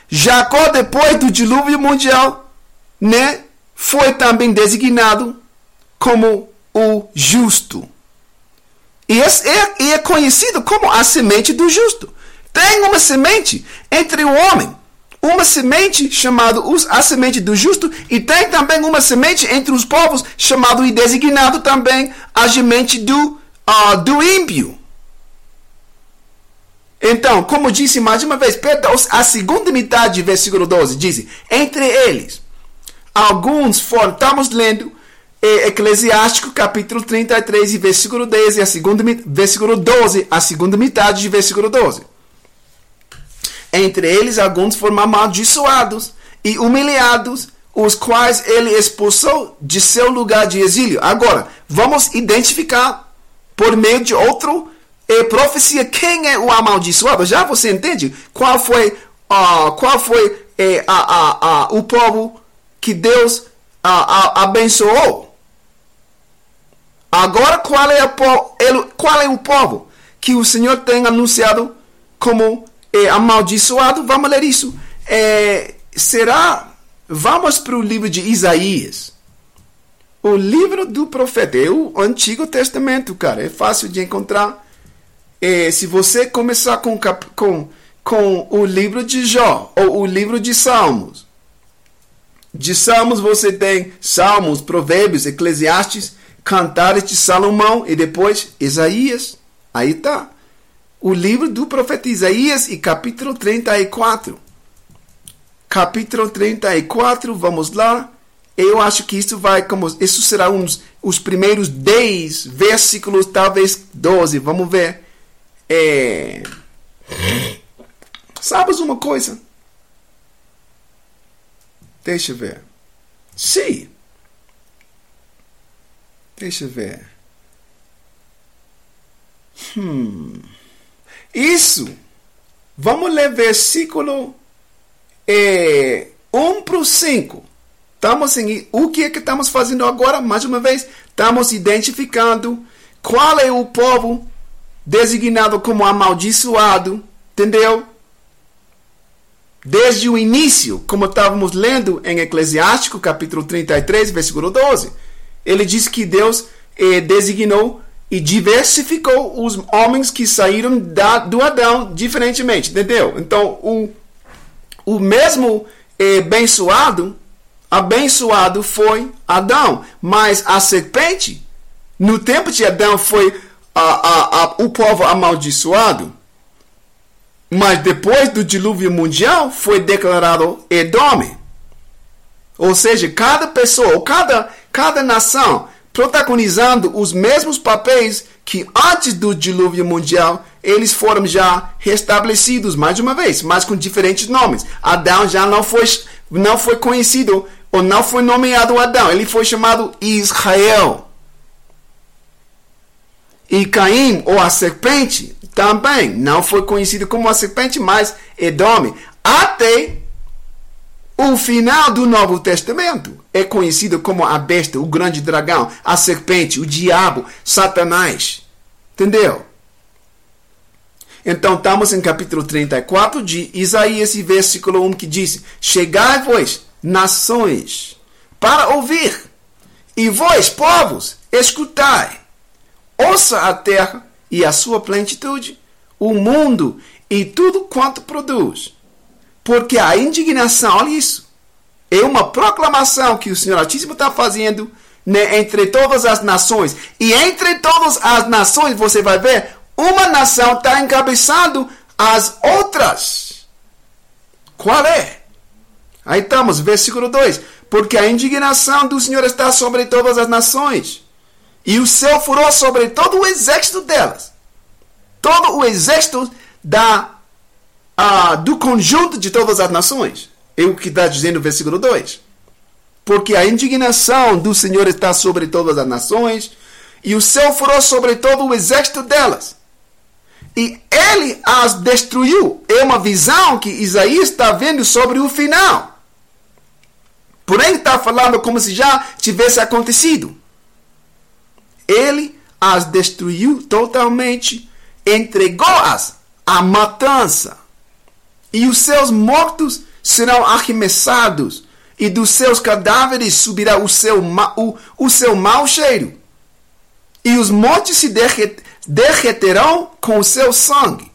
Jacó depois do dilúvio mundial, né, foi também designado como o justo. E é, é conhecido como a semente do justo. Tem uma semente entre o homem, uma semente chamada a semente do justo, e tem também uma semente entre os povos chamado e designado também a semente do, uh, do ímpio. Então, como disse mais uma vez, a segunda metade do versículo 12 diz: Entre eles, alguns foram, estamos lendo Eclesiástico capítulo 33 e versículo 10 e a segunda, versículo 12, a segunda metade de versículo 12. Entre eles alguns foram amaldiçoados e humilhados, os quais ele expulsou de seu lugar de exílio. Agora, vamos identificar por meio de outro eh, profecia quem é o amaldiçoado. Já você entende qual foi, uh, qual foi a, o povo que Deus abençoou? Agora, qual é, qual é o povo que o Senhor tem anunciado como é, amaldiçoado? Vamos ler isso. É, será. Vamos para o livro de Isaías. O livro do profeta. É o Antigo Testamento, cara. É fácil de encontrar. É, se você começar com, com, com o livro de Jó ou o livro de Salmos. De Salmos você tem Salmos, Provérbios, Eclesiastes Cantares de Salomão e depois Isaías. Aí está. O livro do profeta Isaías e capítulo 34. Capítulo 34, vamos lá. Eu acho que isso vai como isso será uns os primeiros 10 versículos, talvez 12. Vamos ver. É... Sabes uma coisa? Deixa eu ver. Sim. Deixa eu ver. Hum. Isso. Vamos ler versículo é, 1 para o 5. Estamos em, o que é que estamos fazendo agora? Mais uma vez, estamos identificando qual é o povo designado como amaldiçoado. Entendeu? desde o início, como estávamos lendo em Eclesiástico, capítulo 33, versículo 12. Ele diz que Deus eh, designou e diversificou os homens que saíram da, do Adão diferentemente, entendeu? Então, o, o mesmo eh, abençoado, abençoado foi Adão, mas a serpente, no tempo de Adão, foi a, a, a, o povo amaldiçoado. Mas depois do dilúvio mundial, foi declarado Edome. Ou seja, cada pessoa, cada, cada nação, protagonizando os mesmos papéis que antes do dilúvio mundial eles foram já restabelecidos mais uma vez, mas com diferentes nomes. Adão já não foi, não foi conhecido ou não foi nomeado Adão, ele foi chamado Israel. E Caim, ou a serpente, também não foi conhecido como a serpente, mas Edome. Até o final do Novo Testamento é conhecido como a besta, o grande dragão, a serpente, o diabo, Satanás. Entendeu? Então estamos em capítulo 34 de Isaías, versículo 1 que diz: Chegai-vos, nações, para ouvir, e vós, povos, escutai. Ouça a terra e a sua plenitude, o mundo e tudo quanto produz porque a indignação, olha isso, é uma proclamação que o Senhor Altíssimo está fazendo né, entre todas as nações. E entre todas as nações, você vai ver, uma nação está encabeçando as outras. Qual é? Aí estamos, versículo 2. Porque a indignação do Senhor está sobre todas as nações, e o seu furor sobre todo o exército delas. Todo o exército da ah, do conjunto de todas as nações. É o que está dizendo o versículo 2. Porque a indignação do Senhor está sobre todas as nações, e o céu furor sobre todo o exército delas. E ele as destruiu. É uma visão que Isaías está vendo sobre o final. Porém, está falando como se já tivesse acontecido. Ele as destruiu totalmente, entregou-as à matança e os seus mortos serão arremessados, e dos seus cadáveres subirá o seu, o, o seu mau cheiro, e os montes se derret, derreterão com o seu sangue,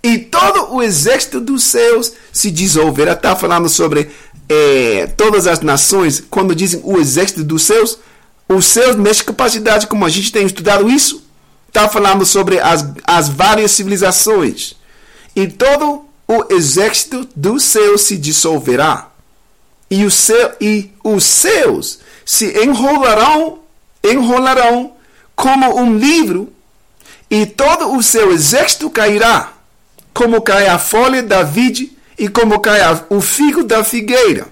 e todo o exército dos céus se dissolverá. Está falando sobre é, todas as nações, quando dizem o exército dos céus, os céus, nesta capacidade, como a gente tem estudado isso, está falando sobre as, as várias civilizações. E todo o exército dos céus se dissolverá, e, o céu, e os céus se enrolarão, enrolarão como um livro, e todo o seu exército cairá, como cai a folha da vide e como cai o figo da figueira.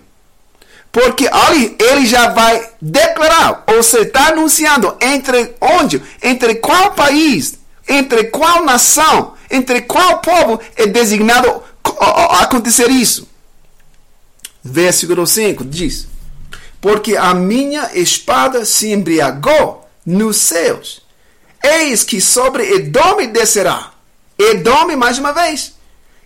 Porque ali ele já vai declarar, ou você está anunciando entre onde, entre qual país, entre qual nação, entre qual povo é designado acontecer isso. Versículo 5 diz: Porque a minha espada se embriagou nos céus. Eis que sobre Edome descerá. Edome, mais uma vez.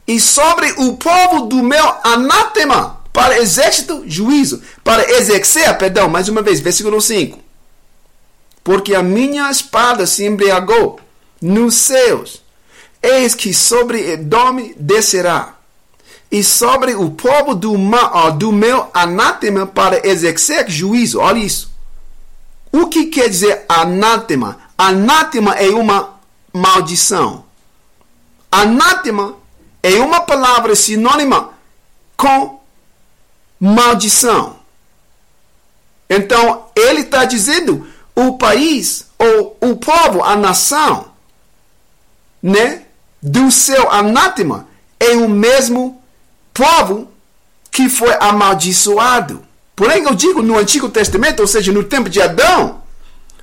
E sobre o povo do meu anátema, para exército, juízo. Para exercer, perdão, mais uma vez, versículo 5. Porque a minha espada se embriagou nos céus Eis que sobre Edom descerá, e sobre o povo do, do meu anátema para exercer juízo. Olha isso. O que quer dizer anátema? Anátema é uma maldição. Anátema é uma palavra sinônima com maldição. Então, ele está dizendo o país, ou o povo, a nação, né? do seu anátema é o mesmo povo que foi amaldiçoado. Porém, eu digo no Antigo Testamento, ou seja, no tempo de Adão,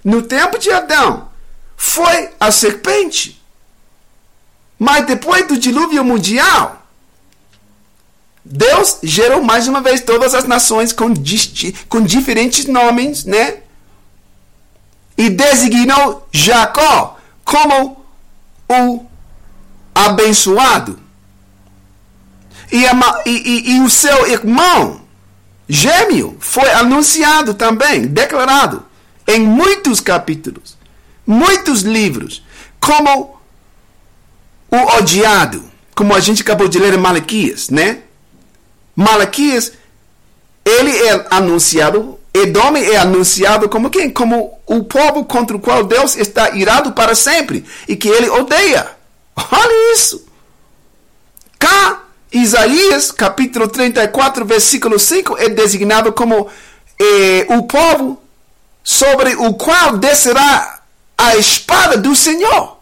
no tempo de Adão, foi a serpente. Mas depois do dilúvio mundial, Deus gerou mais uma vez todas as nações com, com diferentes nomes, né? E designou Jacó como o abençoado. E, a, e, e, e o seu irmão gêmeo foi anunciado também, declarado em muitos capítulos, muitos livros, como o odiado, como a gente acabou de ler em Malaquias, né? Malaquias, ele é anunciado, Edom é anunciado como quem? Como o povo contra o qual Deus está irado para sempre e que ele odeia. Olha isso. Cá, Isaías, capítulo 34, versículo 5, é designado como eh, o povo sobre o qual descerá a espada do Senhor.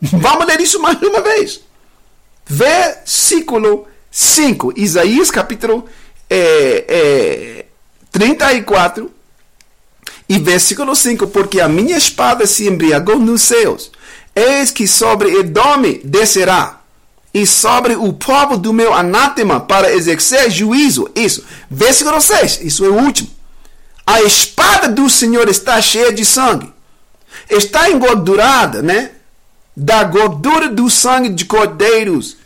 Vamos ler isso mais uma vez. Versículo 5, Isaías capítulo é, é, 34 e versículo 5, porque a minha espada se embriagou nos céus, eis que sobre Edome descerá, e sobre o povo do meu anátema para exercer juízo. Isso. Versículo 6, isso é o último. A espada do Senhor está cheia de sangue. Está engordurada, né? Da gordura do sangue de cordeiros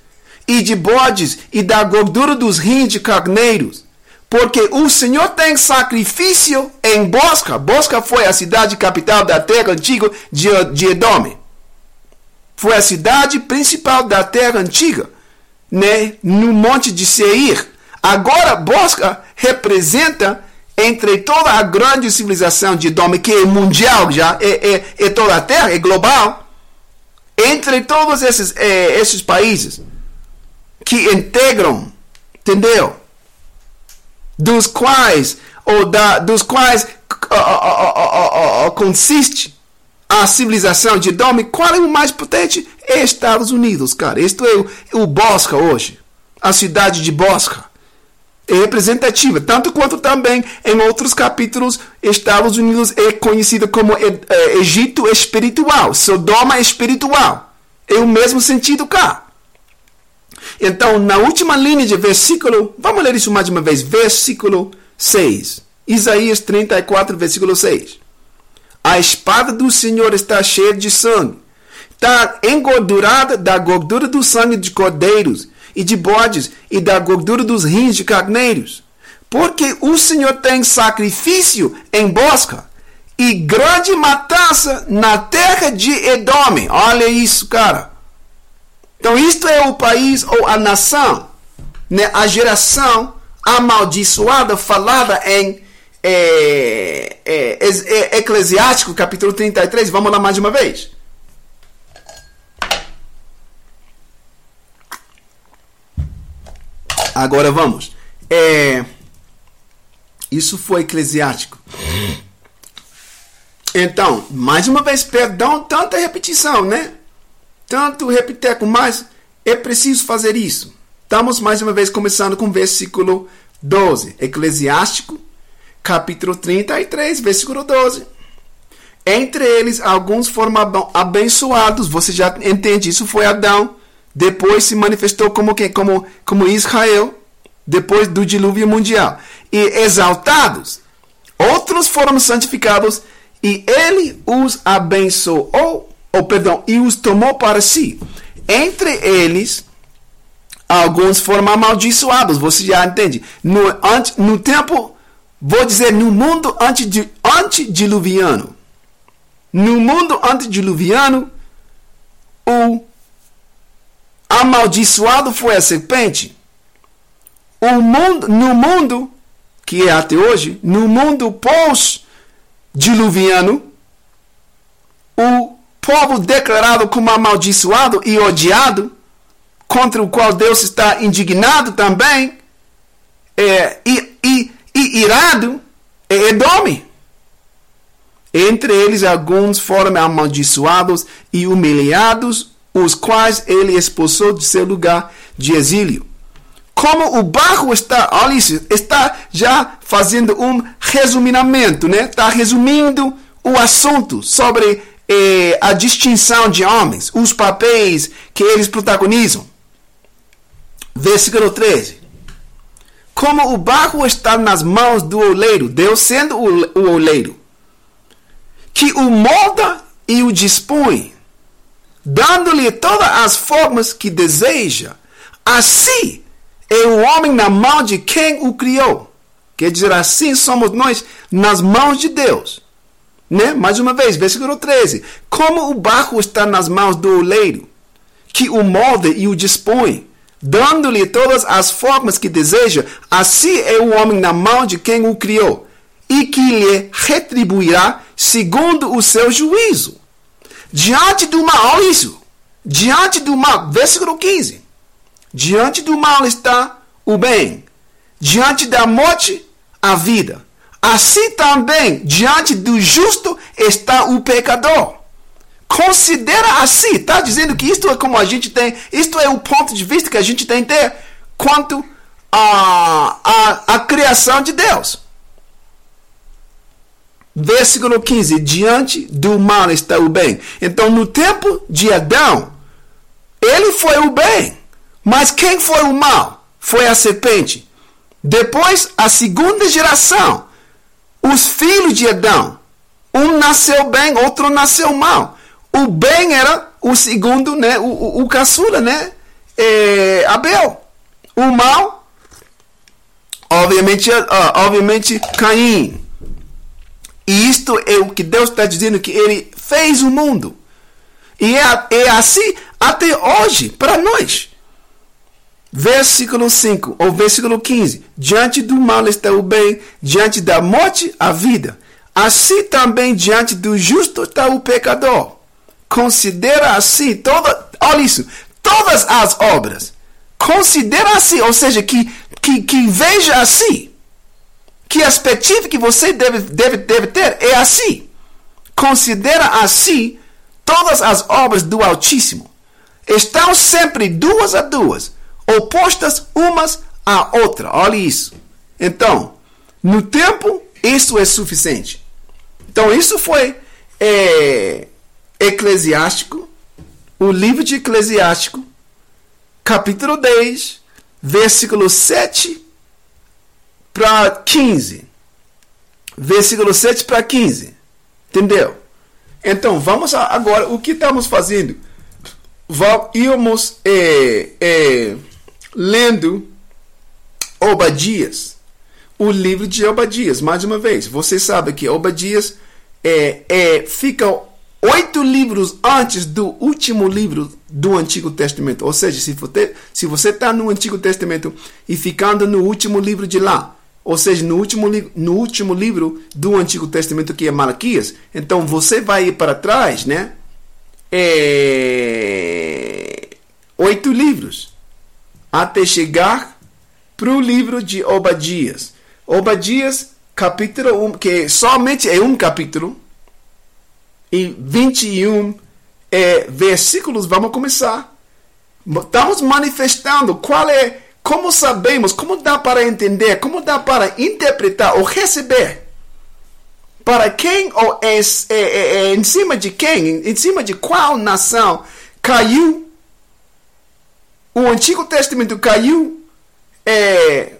e de bodes e da gordura dos rins de carneiros. Porque o Senhor tem sacrifício em Bosca. Bosca foi a cidade capital da terra antiga de, de Edom. Foi a cidade principal da terra antiga, né? no monte de Seir. Agora, Bosca representa entre toda a grande civilização de Edom, que é mundial já, é, é, é toda a terra, é global, entre todos esses, é, esses países que integram, entendeu? Dos quais, ou da, dos quais consiste a civilização de Edom, qual é o mais potente? É Estados Unidos, cara. Isto é o, o Bosca hoje. A cidade de Bosca é representativa, tanto quanto também em outros capítulos, Estados Unidos é conhecido como é, Egito espiritual, Sodoma espiritual. É o mesmo sentido cá. Então, na última linha de versículo, vamos ler isso mais uma vez, versículo 6. Isaías 34, versículo 6. A espada do Senhor está cheia de sangue, está engordurada da gordura do sangue de cordeiros e de bodes e da gordura dos rins de carneiros. Porque o Senhor tem sacrifício em Bosca e grande matança na terra de Edom. Olha isso, cara. Então, isto é o país ou a nação, né? a geração amaldiçoada falada em é, é, é, Eclesiástico, capítulo 33. Vamos lá mais uma vez. Agora vamos. É, isso foi eclesiástico. Então, mais uma vez, perdão, tanta repetição, né? Tanto repeteco, mas é preciso fazer isso. Estamos mais uma vez começando com o versículo 12. Eclesiástico, capítulo 33, versículo 12. Entre eles, alguns foram abençoados. Você já entende, isso foi Adão depois se manifestou como quem? Como, como Israel, depois do dilúvio mundial. E exaltados, outros foram santificados e ele os abençoou, ou perdão, e os tomou para si. Entre eles, alguns foram amaldiçoados, você já entende. No, no tempo, vou dizer, no mundo antediluviano, no mundo antediluviano, o amaldiçoado foi a serpente. O mundo, no mundo, que é até hoje, no mundo pós-diluviano, o povo declarado como amaldiçoado e odiado, contra o qual Deus está indignado também, é, e, e, e irado, é Edome. Entre eles, alguns foram amaldiçoados e humilhados os quais ele expulsou de seu lugar de exílio. Como o barro está, olha isso, está já fazendo um resuminamento, né? Está resumindo o assunto sobre eh, a distinção de homens, os papéis que eles protagonizam. Versículo 13. Como o barro está nas mãos do oleiro, Deus sendo o, o oleiro, que o molda e o dispõe dando-lhe todas as formas que deseja. assim é o homem na mão de quem o criou. Quer dizer, assim somos nós nas mãos de Deus. Né? Mais uma vez, versículo 13. Como o barro está nas mãos do oleiro, que o molde e o dispõe, dando-lhe todas as formas que deseja, assim é o homem na mão de quem o criou, e que lhe retribuirá segundo o seu juízo. Diante do mal, isso. Diante do mal, versículo 15. Diante do mal está o bem. Diante da morte, a vida. Assim também, diante do justo está o pecador. Considera assim, está dizendo que isto é como a gente tem, isto é o ponto de vista que a gente tem ter quanto a, a, a criação de Deus. Versículo 15: Diante do mal está o bem. Então, no tempo de Adão, ele foi o bem. Mas quem foi o mal? Foi a serpente. Depois, a segunda geração, os filhos de Adão. Um nasceu bem, outro nasceu mal. O bem era o segundo, né? O, o, o caçula, né? É, Abel. O mal, obviamente, uh, obviamente, Caim. E isto é o que Deus está dizendo que Ele fez o mundo. E é, é assim até hoje, para nós. Versículo 5 ou versículo 15: Diante do mal está o bem, diante da morte, a vida. Assim também diante do justo está o pecador. Considera assim toda, olha isso, todas as obras. Considera assim, ou seja, que, que, que veja assim. Que a perspectiva que você deve, deve, deve ter é assim. Considera assim todas as obras do Altíssimo. Estão sempre duas a duas opostas umas à outra. Olha isso. Então, no tempo, isso é suficiente. Então, isso foi é, Eclesiástico, o livro de Eclesiástico, capítulo 10, versículo 7 para 15. Versículo 7 para 15. Entendeu? Então, vamos agora, o que estamos fazendo? Vamos é, é, lendo Obadias, o livro de Obadias. Mais uma vez, você sabe que Obadias é, é, fica oito livros antes do último livro do Antigo Testamento. Ou seja, se você está no Antigo Testamento e ficando no último livro de lá, ou seja, no último, no último livro do Antigo Testamento que é Malaquias, então você vai ir para trás, né? É... Oito livros até chegar para o livro de Obadias. Obadias, capítulo 1, que somente é um capítulo, e 21 é, versículos. Vamos começar. Estamos manifestando qual é, como sabemos, como dá para entender, como dá para interpretar ou receber. Para quem ou é, é, é, é em cima de quem, em cima de qual nação caiu o Antigo Testamento caiu é,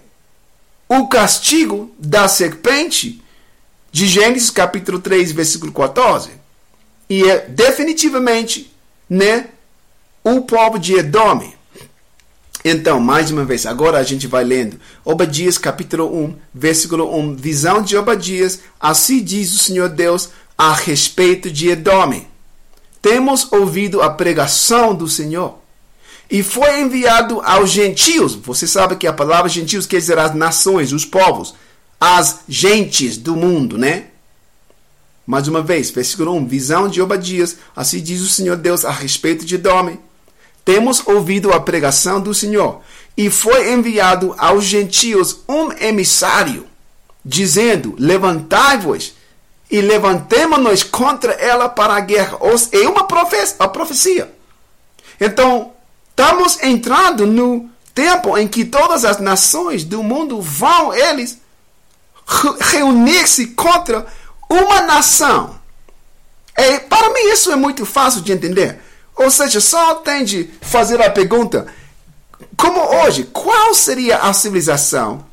o castigo da serpente de Gênesis capítulo 3, versículo 14. E é definitivamente né, o povo de Edom. Então, mais uma vez, agora a gente vai lendo. Obadias capítulo 1, versículo 1. Visão de Obadias. Assim diz o Senhor Deus a respeito de Edom. Temos ouvido a pregação do Senhor e foi enviado aos gentios. Você sabe que a palavra gentios quer dizer as nações, os povos, as gentes do mundo, né? Mais uma vez, versículo 1, visão de Obadias, assim diz o Senhor Deus a respeito de Dome. Temos ouvido a pregação do Senhor, e foi enviado aos gentios um emissário, dizendo: Levantai-vos e levantemo-nos contra ela para a guerra. É uma profecia. Então, Estamos entrando no tempo em que todas as nações do mundo vão eles reunir-se contra uma nação. E para mim isso é muito fácil de entender. Ou seja, só tem de fazer a pergunta: como hoje, qual seria a civilização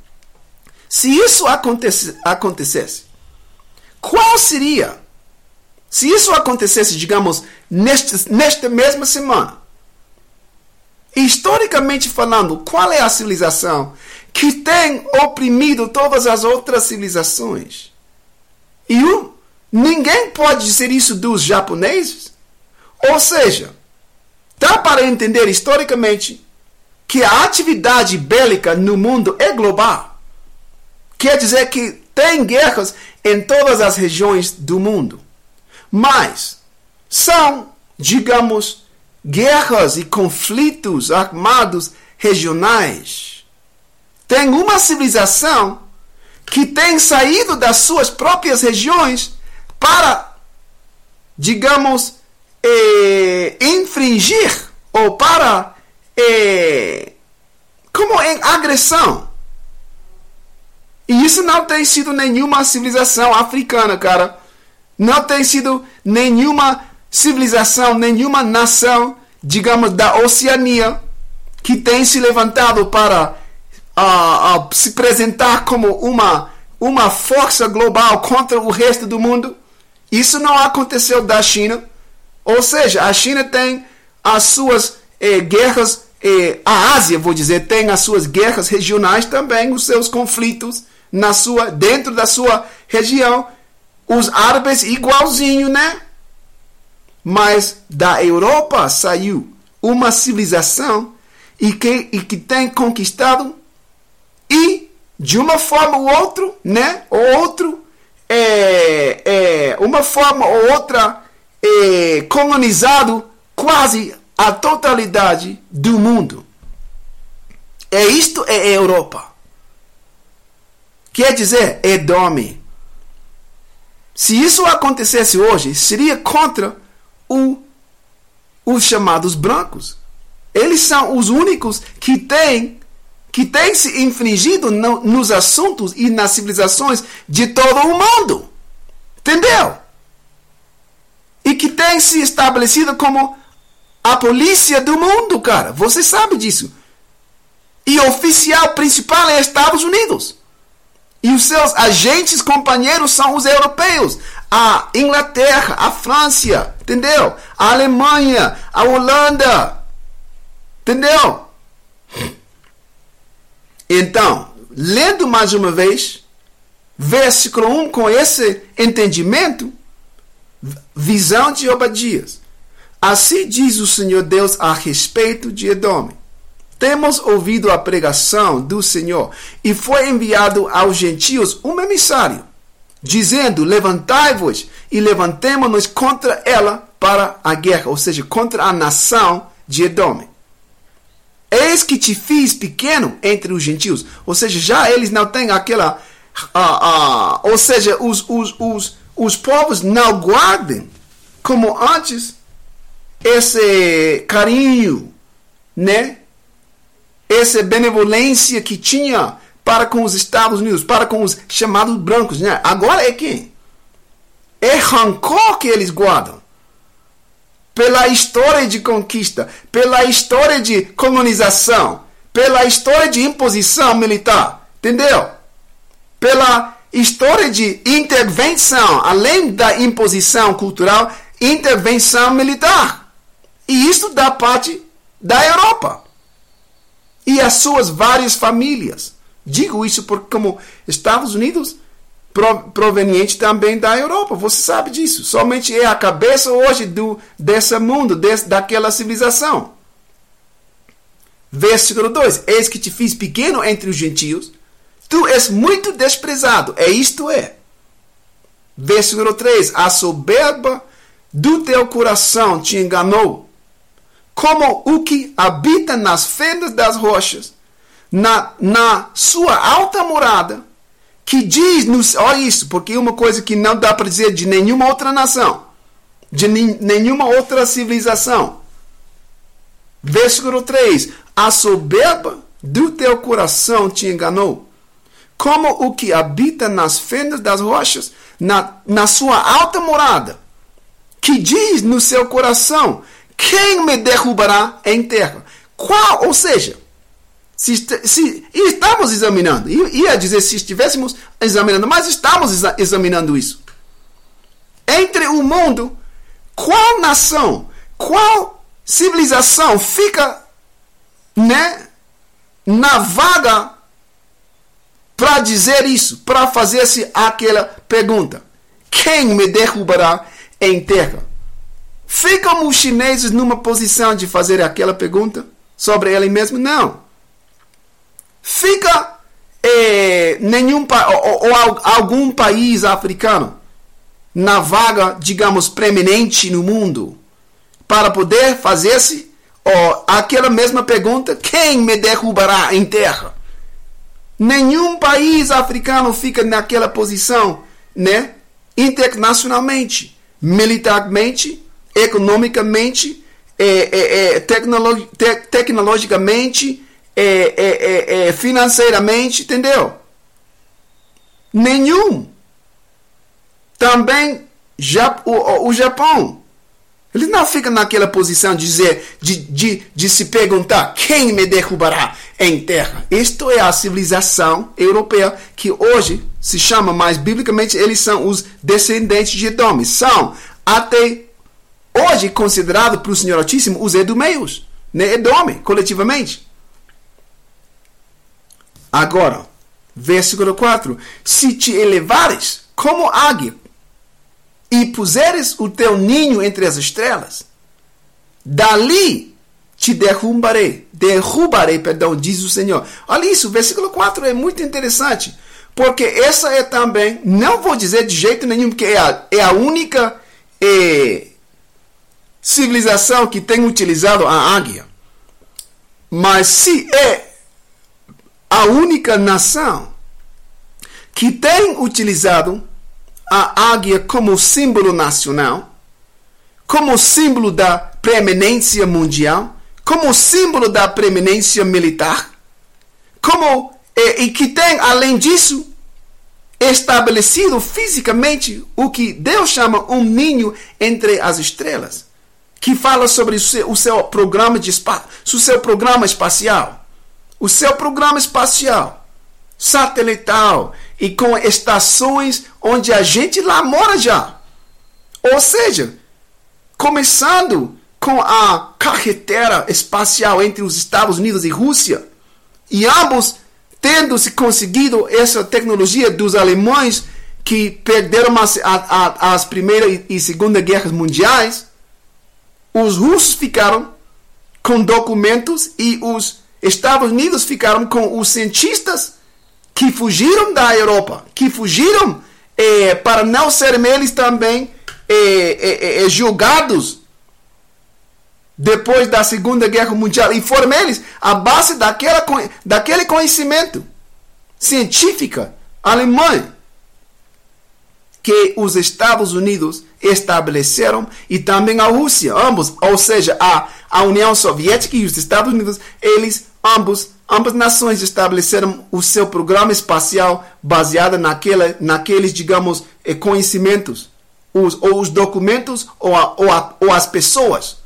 se isso acontecesse? acontecesse? Qual seria? Se isso acontecesse, digamos, neste, nesta mesma semana, historicamente falando, qual é a civilização que tem oprimido todas as outras civilizações? E um, ninguém pode dizer isso dos japoneses. Ou seja, dá para entender historicamente que a atividade bélica no mundo é global. Quer dizer que tem guerras em todas as regiões do mundo. Mas são, digamos, guerras e conflitos armados regionais. Tem uma civilização que tem saído das suas próprias regiões para, digamos, eh, infringir ou para, eh, como em agressão. E isso não tem sido nenhuma civilização africana, cara. Não tem sido nenhuma civilização, nenhuma nação, digamos, da Oceania que tem se levantado para uh, uh, se apresentar como uma, uma força global contra o resto do mundo. Isso não aconteceu da China. Ou seja, a China tem as suas eh, guerras, eh, a Ásia, vou dizer, tem as suas guerras regionais também, os seus conflitos na sua, dentro da sua região. Os árabes igualzinho, né? Mas da Europa saiu uma civilização e que, e que tem conquistado e de uma forma ou outra, né? Ou outro, é, é, uma forma ou outra, é, colonizado quase a totalidade do mundo. É isto é Europa. Quer dizer, Edome. Se isso acontecesse hoje, seria contra o, os chamados brancos. Eles são os únicos que têm que têm se infringido no, nos assuntos e nas civilizações de todo o mundo. Entendeu? E que têm se estabelecido como a polícia do mundo, cara. Você sabe disso. E o oficial principal é Estados Unidos. E os seus agentes companheiros são os europeus. A Inglaterra, a França, entendeu? A Alemanha, a Holanda. Entendeu? Então, lendo mais uma vez, versículo 1 com esse entendimento, visão de Obadias. Assim diz o Senhor Deus a respeito de Edom. Temos ouvido a pregação do Senhor e foi enviado aos gentios um emissário, dizendo: Levantai-vos e levantemo-nos contra ela para a guerra, ou seja, contra a nação de Edom. Eis que te fiz pequeno entre os gentios. Ou seja, já eles não têm aquela. Uh, uh, ou seja, os, os, os, os povos não guardem como antes esse carinho, né? Essa benevolência que tinha para com os Estados Unidos, para com os chamados brancos, né? Agora é quem? É rancor que eles guardam pela história de conquista, pela história de colonização, pela história de imposição militar, entendeu? Pela história de intervenção, além da imposição cultural, intervenção militar. E isso da parte da Europa e as suas várias famílias. Digo isso porque como Estados Unidos proveniente também da Europa. Você sabe disso. Somente é a cabeça hoje do, desse mundo, desse, daquela civilização. Versículo 2: Eis que te fiz pequeno entre os gentios, tu és muito desprezado. É isto é. Versículo 3: A soberba do teu coração te enganou, como o que habita nas fendas das rochas, na, na sua alta morada que diz, nos, olha isso, porque é uma coisa que não dá para dizer de nenhuma outra nação, de nenhuma outra civilização. Versículo 3: A soberba do teu coração te enganou, como o que habita nas fendas das rochas, na, na sua alta morada, que diz no seu coração: Quem me derrubará em terra? Qual, ou seja, se, se, e estamos examinando. Ia dizer se estivéssemos examinando, mas estamos exa examinando isso. Entre o mundo, qual nação, qual civilização fica né, na vaga para dizer isso, para fazer-se aquela pergunta: quem me derrubará em terra? Ficam os chineses numa posição de fazer aquela pergunta sobre ele mesmo? Não. Fica eh, nenhum ou, ou algum país africano na vaga, digamos, preeminente no mundo para poder fazer-se aquela mesma pergunta: quem me derrubará em terra? Nenhum país africano fica naquela posição, né? Internacionalmente, militarmente, economicamente, é, é, é, tecnologi te tecnologicamente, é, é, é, financeiramente, entendeu? Nenhum. Também já, o, o Japão ele não fica naquela posição de dizer, de, de, de se perguntar quem me derrubará em terra. Isto é a civilização europeia que hoje se chama mais biblicamente, eles são os descendentes de Edom. São até hoje considerados pelo Senhor Altíssimo os Edomeus, né? Edom, coletivamente. Agora, versículo 4: Se te elevares como águia e puseres o teu ninho entre as estrelas, dali te derrubarei, derrubarei, perdão, diz o Senhor. Olha isso, versículo 4 é muito interessante, porque essa é também, não vou dizer de jeito nenhum que é a, é a única é, civilização que tem utilizado a águia, mas se é a única nação que tem utilizado a águia como símbolo nacional, como símbolo da preeminência mundial, como símbolo da preeminência militar, como e, e que tem além disso estabelecido fisicamente o que Deus chama um ninho entre as estrelas, que fala sobre o seu, o seu programa de espaço, o seu programa espacial, o seu programa espacial satelital e com estações onde a gente lá mora já. Ou seja, começando com a carretera espacial entre os Estados Unidos e Rússia, e ambos tendo se conseguido essa tecnologia dos alemães que perderam as, as, as Primeira e Segunda Guerras Mundiais, os russos ficaram com documentos e os Estados Unidos ficaram com os cientistas que fugiram da Europa, que fugiram é, para não serem eles também é, é, julgados depois da Segunda Guerra Mundial. E foram eles a base daquela, daquele conhecimento científico alemão que os Estados Unidos estabeleceram e também a Rússia, ambos, ou seja, a, a União Soviética e os Estados Unidos, eles ambos ambas nações estabeleceram o seu programa espacial baseado naquela, naqueles, digamos, eh, conhecimentos, os, ou os documentos ou, a, ou, a, ou as pessoas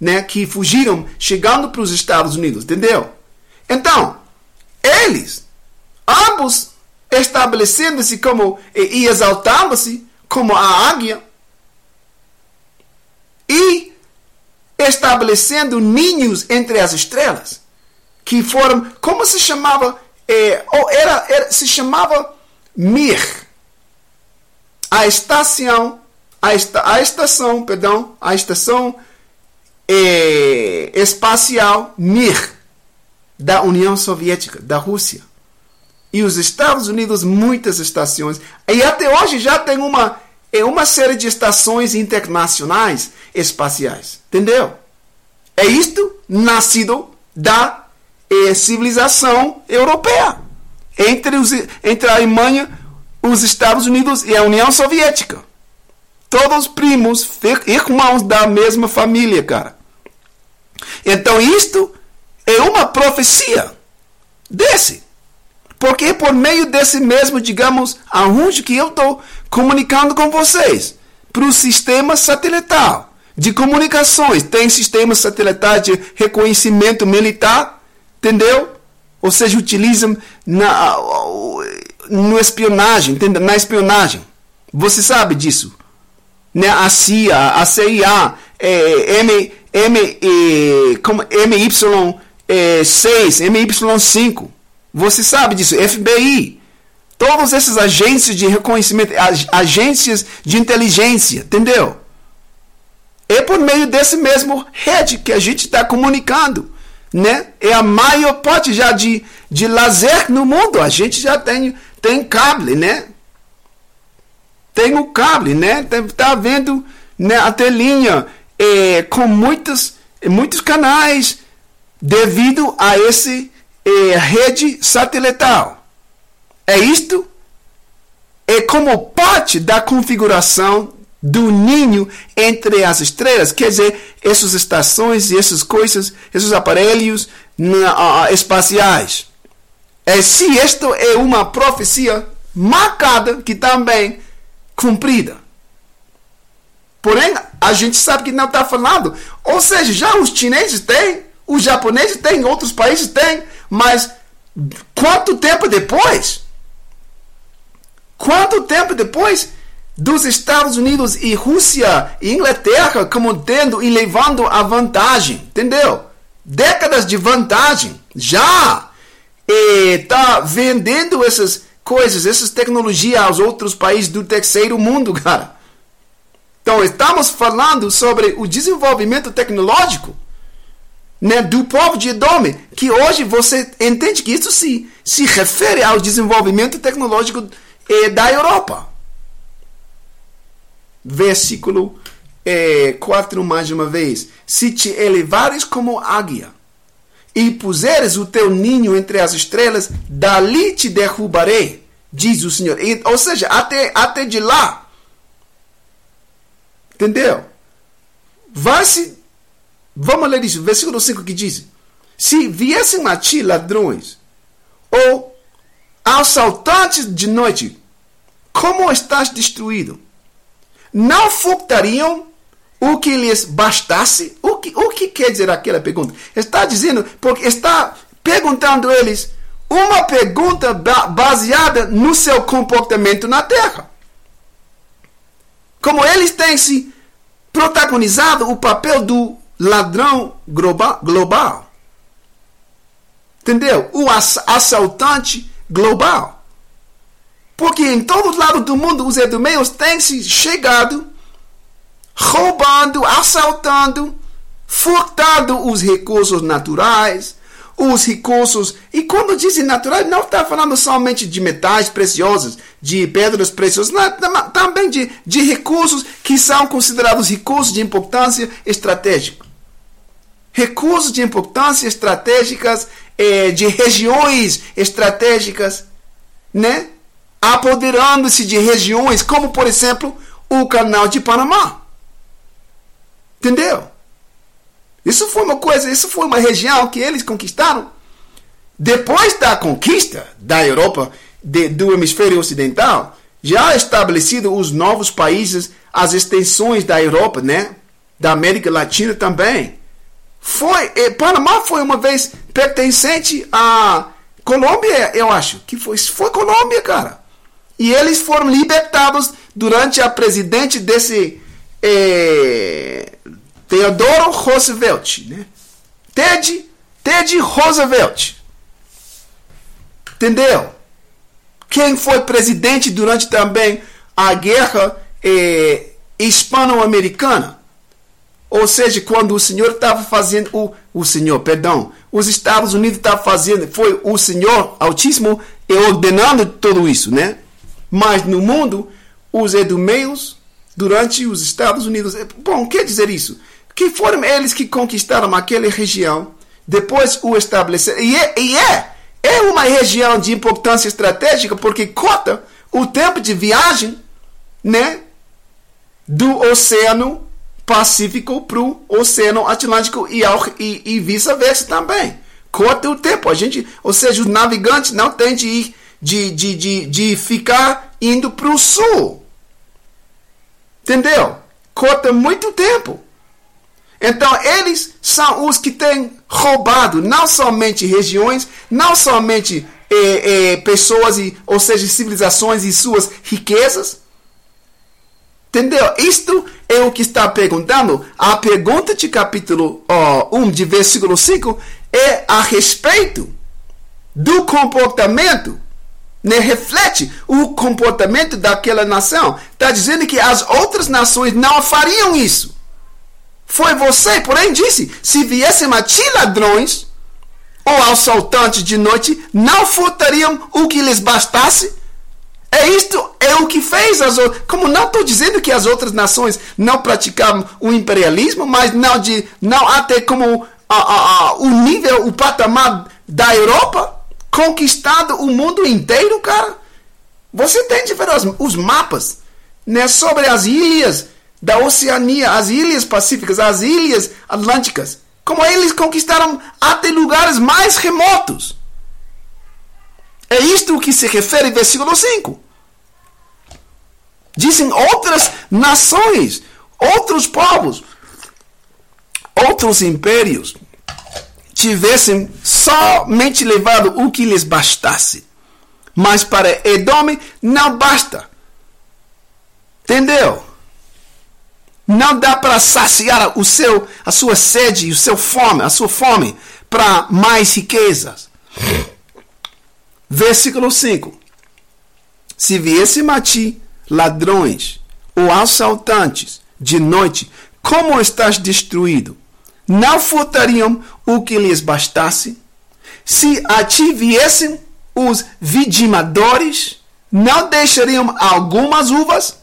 né, que fugiram chegando para os Estados Unidos, entendeu? Então, eles, ambos estabelecendo-se como e exaltando-se como a águia e estabelecendo ninhos entre as estrelas que foram, como se chamava, é, ou era, era, se chamava Mir, a estação, a, esta, a estação, perdão, a estação é, espacial Mir da União Soviética, da Rússia. E os Estados Unidos, muitas estações. E até hoje já tem uma, é uma série de estações internacionais espaciais. Entendeu? É isto nascido da é civilização europeia. Entre, os, entre a Alemanha, os Estados Unidos e a União Soviética. Todos primos, irmãos da mesma família, cara. Então isto é uma profecia desse. Porque por meio desse mesmo, digamos, arranjo que eu estou comunicando com vocês, para o sistema satelital de comunicações, tem sistema satelital de reconhecimento militar, Entendeu? Ou seja, utilizam na, no espionagem, entendeu? na espionagem. Você sabe disso. Né? A CIA, a CIA, é, M, M, é, como MY, MI6, MY5. Você sabe disso, FBI. Todas essas agências de reconhecimento, agências de inteligência, entendeu? É por meio desse mesmo rede que a gente está comunicando. Né? É a maior parte já de, de lazer no mundo. A gente já tem, tem cable, né? Tem o cable, né? Tá vendo né, a telinha é, com muitos, muitos canais devido a esse é, rede satelital. É isto? É como parte da configuração do ninho entre as estrelas. Quer dizer, essas estações e essas coisas, esses aparelhos uh, espaciais. É se isto é uma profecia marcada que também cumprida. Porém, a gente sabe que não está falando. Ou seja, já os chineses têm, os japoneses têm, outros países têm, mas quanto tempo depois? Quanto tempo depois dos Estados Unidos e Rússia e Inglaterra como tendo e levando a vantagem, entendeu? Décadas de vantagem, já está vendendo essas coisas, essas tecnologias aos outros países do terceiro mundo, cara. Então, estamos falando sobre o desenvolvimento tecnológico né, do povo de Edom, que hoje você entende que isso se, se refere ao desenvolvimento tecnológico eh, da Europa. Versículo eh, 4 mais uma vez. Se te elevares como águia e puseres o teu ninho entre as estrelas, dali te derrubarei, diz o Senhor. E, ou seja, até, até de lá. Entendeu? Vai-se. Vamos ler isso, versículo 5 que diz: Se viessem a ti ladrões, ou assaltantes de noite, como estás destruído? Não furtariam o que lhes bastasse? O que, o que quer dizer aquela pergunta? Está dizendo, porque está perguntando eles uma pergunta baseada no seu comportamento na terra. Como eles têm se protagonizado o papel do ladrão global. Entendeu? O assaltante global. Porque em todos lados do mundo os edomeus têm se chegado roubando, assaltando, furtando os recursos naturais, os recursos. E quando dizem naturais, não está falando somente de metais preciosos, de pedras preciosas, não, também de, de recursos que são considerados recursos de importância estratégica. Recursos de importância estratégicas, eh, de regiões estratégicas, né? Apoderando-se de regiões como, por exemplo, o Canal de Panamá. Entendeu? Isso foi uma coisa, isso foi uma região que eles conquistaram. Depois da conquista da Europa, de, do hemisfério ocidental, já estabelecido os novos países, as extensões da Europa, né? Da América Latina também. Foi, Panamá foi uma vez pertencente à Colômbia, eu acho. Que foi, foi Colômbia, cara. E eles foram libertados durante a presidente desse eh, Theodore Roosevelt, né? Ted, Ted Roosevelt. Entendeu? Quem foi presidente durante também a guerra eh, hispano-americana? Ou seja, quando o senhor estava fazendo o, o senhor, perdão, os Estados Unidos estavam fazendo, foi o senhor Altíssimo ordenando tudo isso, né? Mas no mundo, os edomeus, durante os Estados Unidos, bom, quer dizer isso? que foram eles que conquistaram aquela região, depois o estabeleceram. E é, e é, é uma região de importância estratégica porque cota o tempo de viagem né, do Oceano Pacífico para o Oceano Atlântico e, e, e vice-versa também. Cota o tempo. A gente, ou seja, os navegantes não têm de ir, de, de, de, de ficar indo para o sul. Entendeu? Cota muito tempo. Então, eles são os que têm roubado não somente regiões, não somente eh, eh, pessoas, e, ou seja, civilizações e suas riquezas. Entendeu? Isto é o que está perguntando. A pergunta de capítulo oh, 1, de versículo 5, é a respeito do comportamento, né? reflete o comportamento daquela nação. Está dizendo que as outras nações não fariam isso. Foi você, porém, disse: se viessem a ti ladrões ou assaltantes de noite, não furtariam o que lhes bastasse? É isto é o que fez as outras. Como não estou dizendo que as outras nações não praticavam o imperialismo, mas não de não até como a, a, a, o nível, o patamar da Europa conquistado o mundo inteiro, cara. Você tem de ver os, mapas né, sobre as ilhas da Oceania, as ilhas pacíficas, as ilhas atlânticas. Como eles conquistaram até lugares mais remotos. É isto que se refere versículo 5. Dizem outras nações, outros povos, outros impérios tivessem somente levado o que lhes bastasse. Mas para Edom não basta. Entendeu? Não dá para saciar o seu, a sua sede, o seu fome, a sua fome para mais riquezas. Versículo 5. Se viessem a ti ladrões ou assaltantes de noite, como estás destruído? Não furtariam o que lhes bastasse? Se a ti viessem os vidimadores, não deixariam algumas uvas?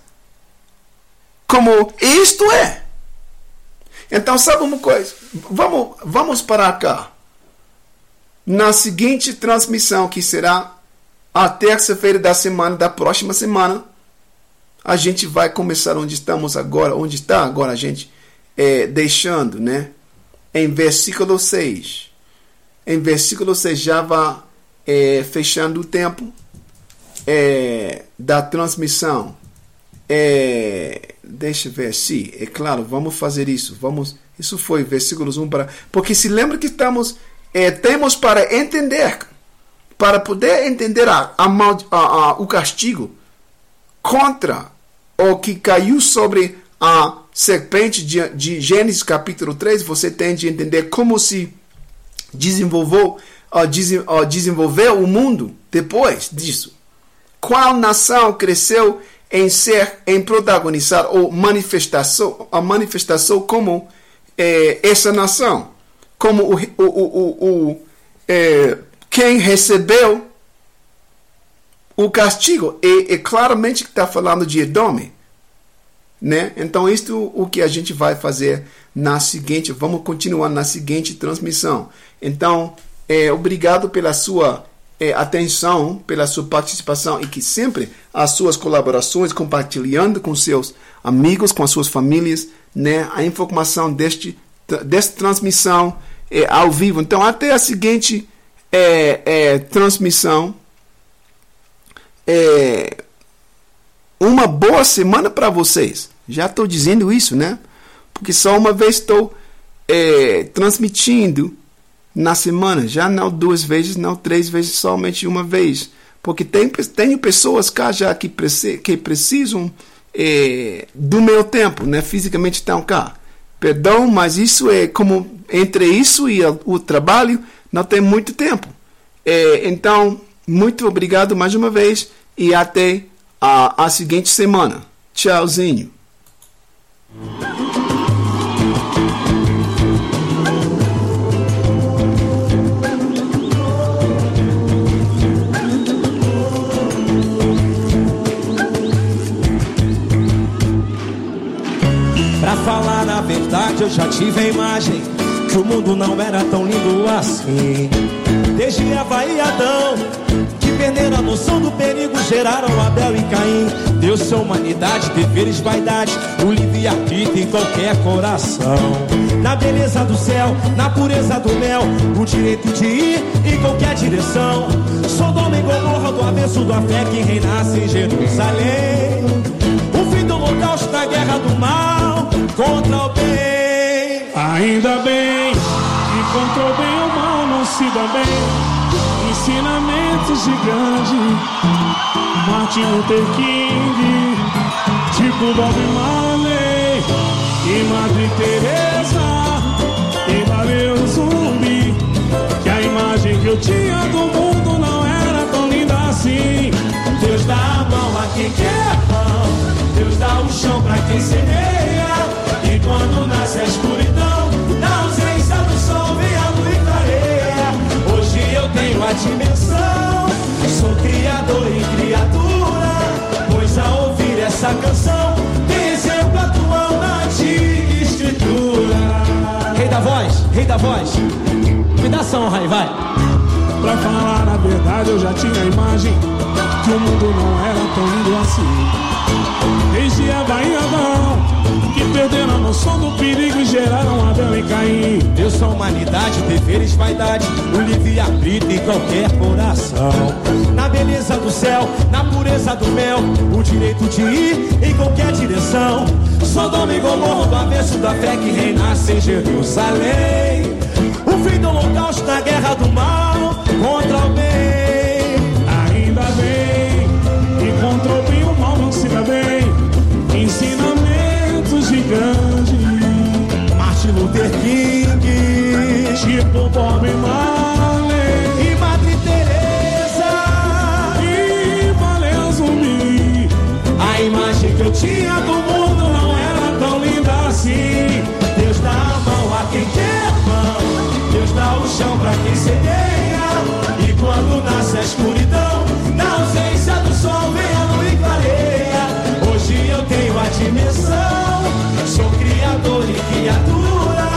Como isto é. Então, sabe uma coisa? Vamos, vamos para cá. Na seguinte transmissão, que será a terça-feira da semana, da próxima semana, a gente vai começar onde estamos agora, onde está agora a gente, é, deixando, né? Em versículo 6. Em versículo 6 já vai é, fechando o tempo é, da transmissão. É, deixa eu ver se, é claro, vamos fazer isso. Vamos, isso foi versículos 1 para. Porque se lembra que estamos, é, temos para entender, para poder entender a, a, a o castigo contra o que caiu sobre a serpente de, de Gênesis capítulo 3, você tem de entender como se desenvolveu, uh, des, uh, desenvolveu o mundo depois disso. Qual nação cresceu em ser, em protagonizar ou manifestação, a manifestação como eh, essa nação, como o, o, o, o eh, quem recebeu o castigo. E, e claramente está falando de Edom. Né? Então, isto o que a gente vai fazer na seguinte, vamos continuar na seguinte transmissão. Então, é, obrigado pela sua é, atenção, pela sua participação e que sempre as suas colaborações, compartilhando com seus amigos, com as suas famílias, né, a informação deste, desta transmissão é, ao vivo. Então, até a seguinte é, é, transmissão. É, uma boa semana para vocês. Já estou dizendo isso, né? Porque só uma vez estou é, transmitindo na semana, já não duas vezes, não três vezes, somente uma vez. Porque tem, tenho pessoas cá já que, que precisam é, do meu tempo, né? Fisicamente estão cá. Perdão, mas isso é como entre isso e o trabalho não tem muito tempo. É, então, muito obrigado mais uma vez e até a, a seguinte semana. Tchauzinho. Pra falar a verdade, eu já tive a imagem que o mundo não era tão lindo assim. Desde Eva e Adão, que perderam a noção do perigo, geraram Abel e Caim. Deu sua humanidade, deveres, vaidade, o livre-arbítrio em qualquer coração. Na beleza do céu, na pureza do mel, o direito de ir em qualquer direção. Sodoma e Gomorra do avesso da fé que reinasse em Jerusalém. O fim do holocausto da guerra do mal contra o bem. Ainda bem que contra o bem o mal não se dá bem. Ensinamentos de grande Martin Luther King, tipo Bob Marley e Madre Teresa e valeu zumbi. que eu tinha do mundo não era tão linda assim. Deus dá a mão a quem quer pão, Deus dá o chão pra quem semeia. E quando nasce a escuridão, na ausência do sol vem a clareia. Hoje eu tenho a dimensão, sou criador e criatura. Pois ao ouvir essa canção, tem exemplo atual na antiga escritura. Rei da voz, rei da voz, me dá som, Rai, vai. Pra falar a verdade, eu já tinha a imagem que o mundo não era tão lindo assim. Desde e Adão, que perderam a noção do perigo e geraram Abel e Caim. Eu sou humanidade, deveres, vaidade, o livre-arbítrio em qualquer coração. Na beleza do céu, na pureza do mel, o direito de ir em qualquer direção. Sodoma e Gomorra, do avesso da fé que reinasse em Jerusalém. O fim do holocausto na guerra do mal contra o bem. Chão pra quem semeia. E quando nasce a escuridão, na ausência do sol vem a luz e clareia. Hoje eu tenho a dimensão, sou criador e criatura.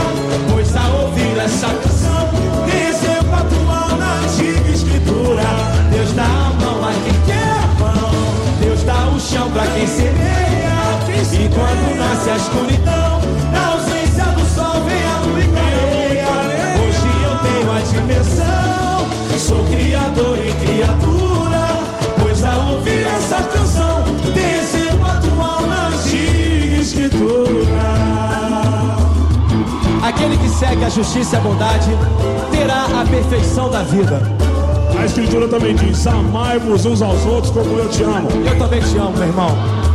Pois ao ouvir essa canção, tem exemplo atual na antiga escritura. Deus dá a mão a quem quer mão, Deus dá o chão pra quem semeia. E quando nasce a escuridão, dimensão, sou criador e criatura. Pois ao ouvir essa canção, exemplo atual na antiga escritura. Aquele que segue a justiça e a bondade terá a perfeição da vida. A escritura também diz: Amai-vos uns aos outros como eu te amo. Eu também te amo, meu irmão.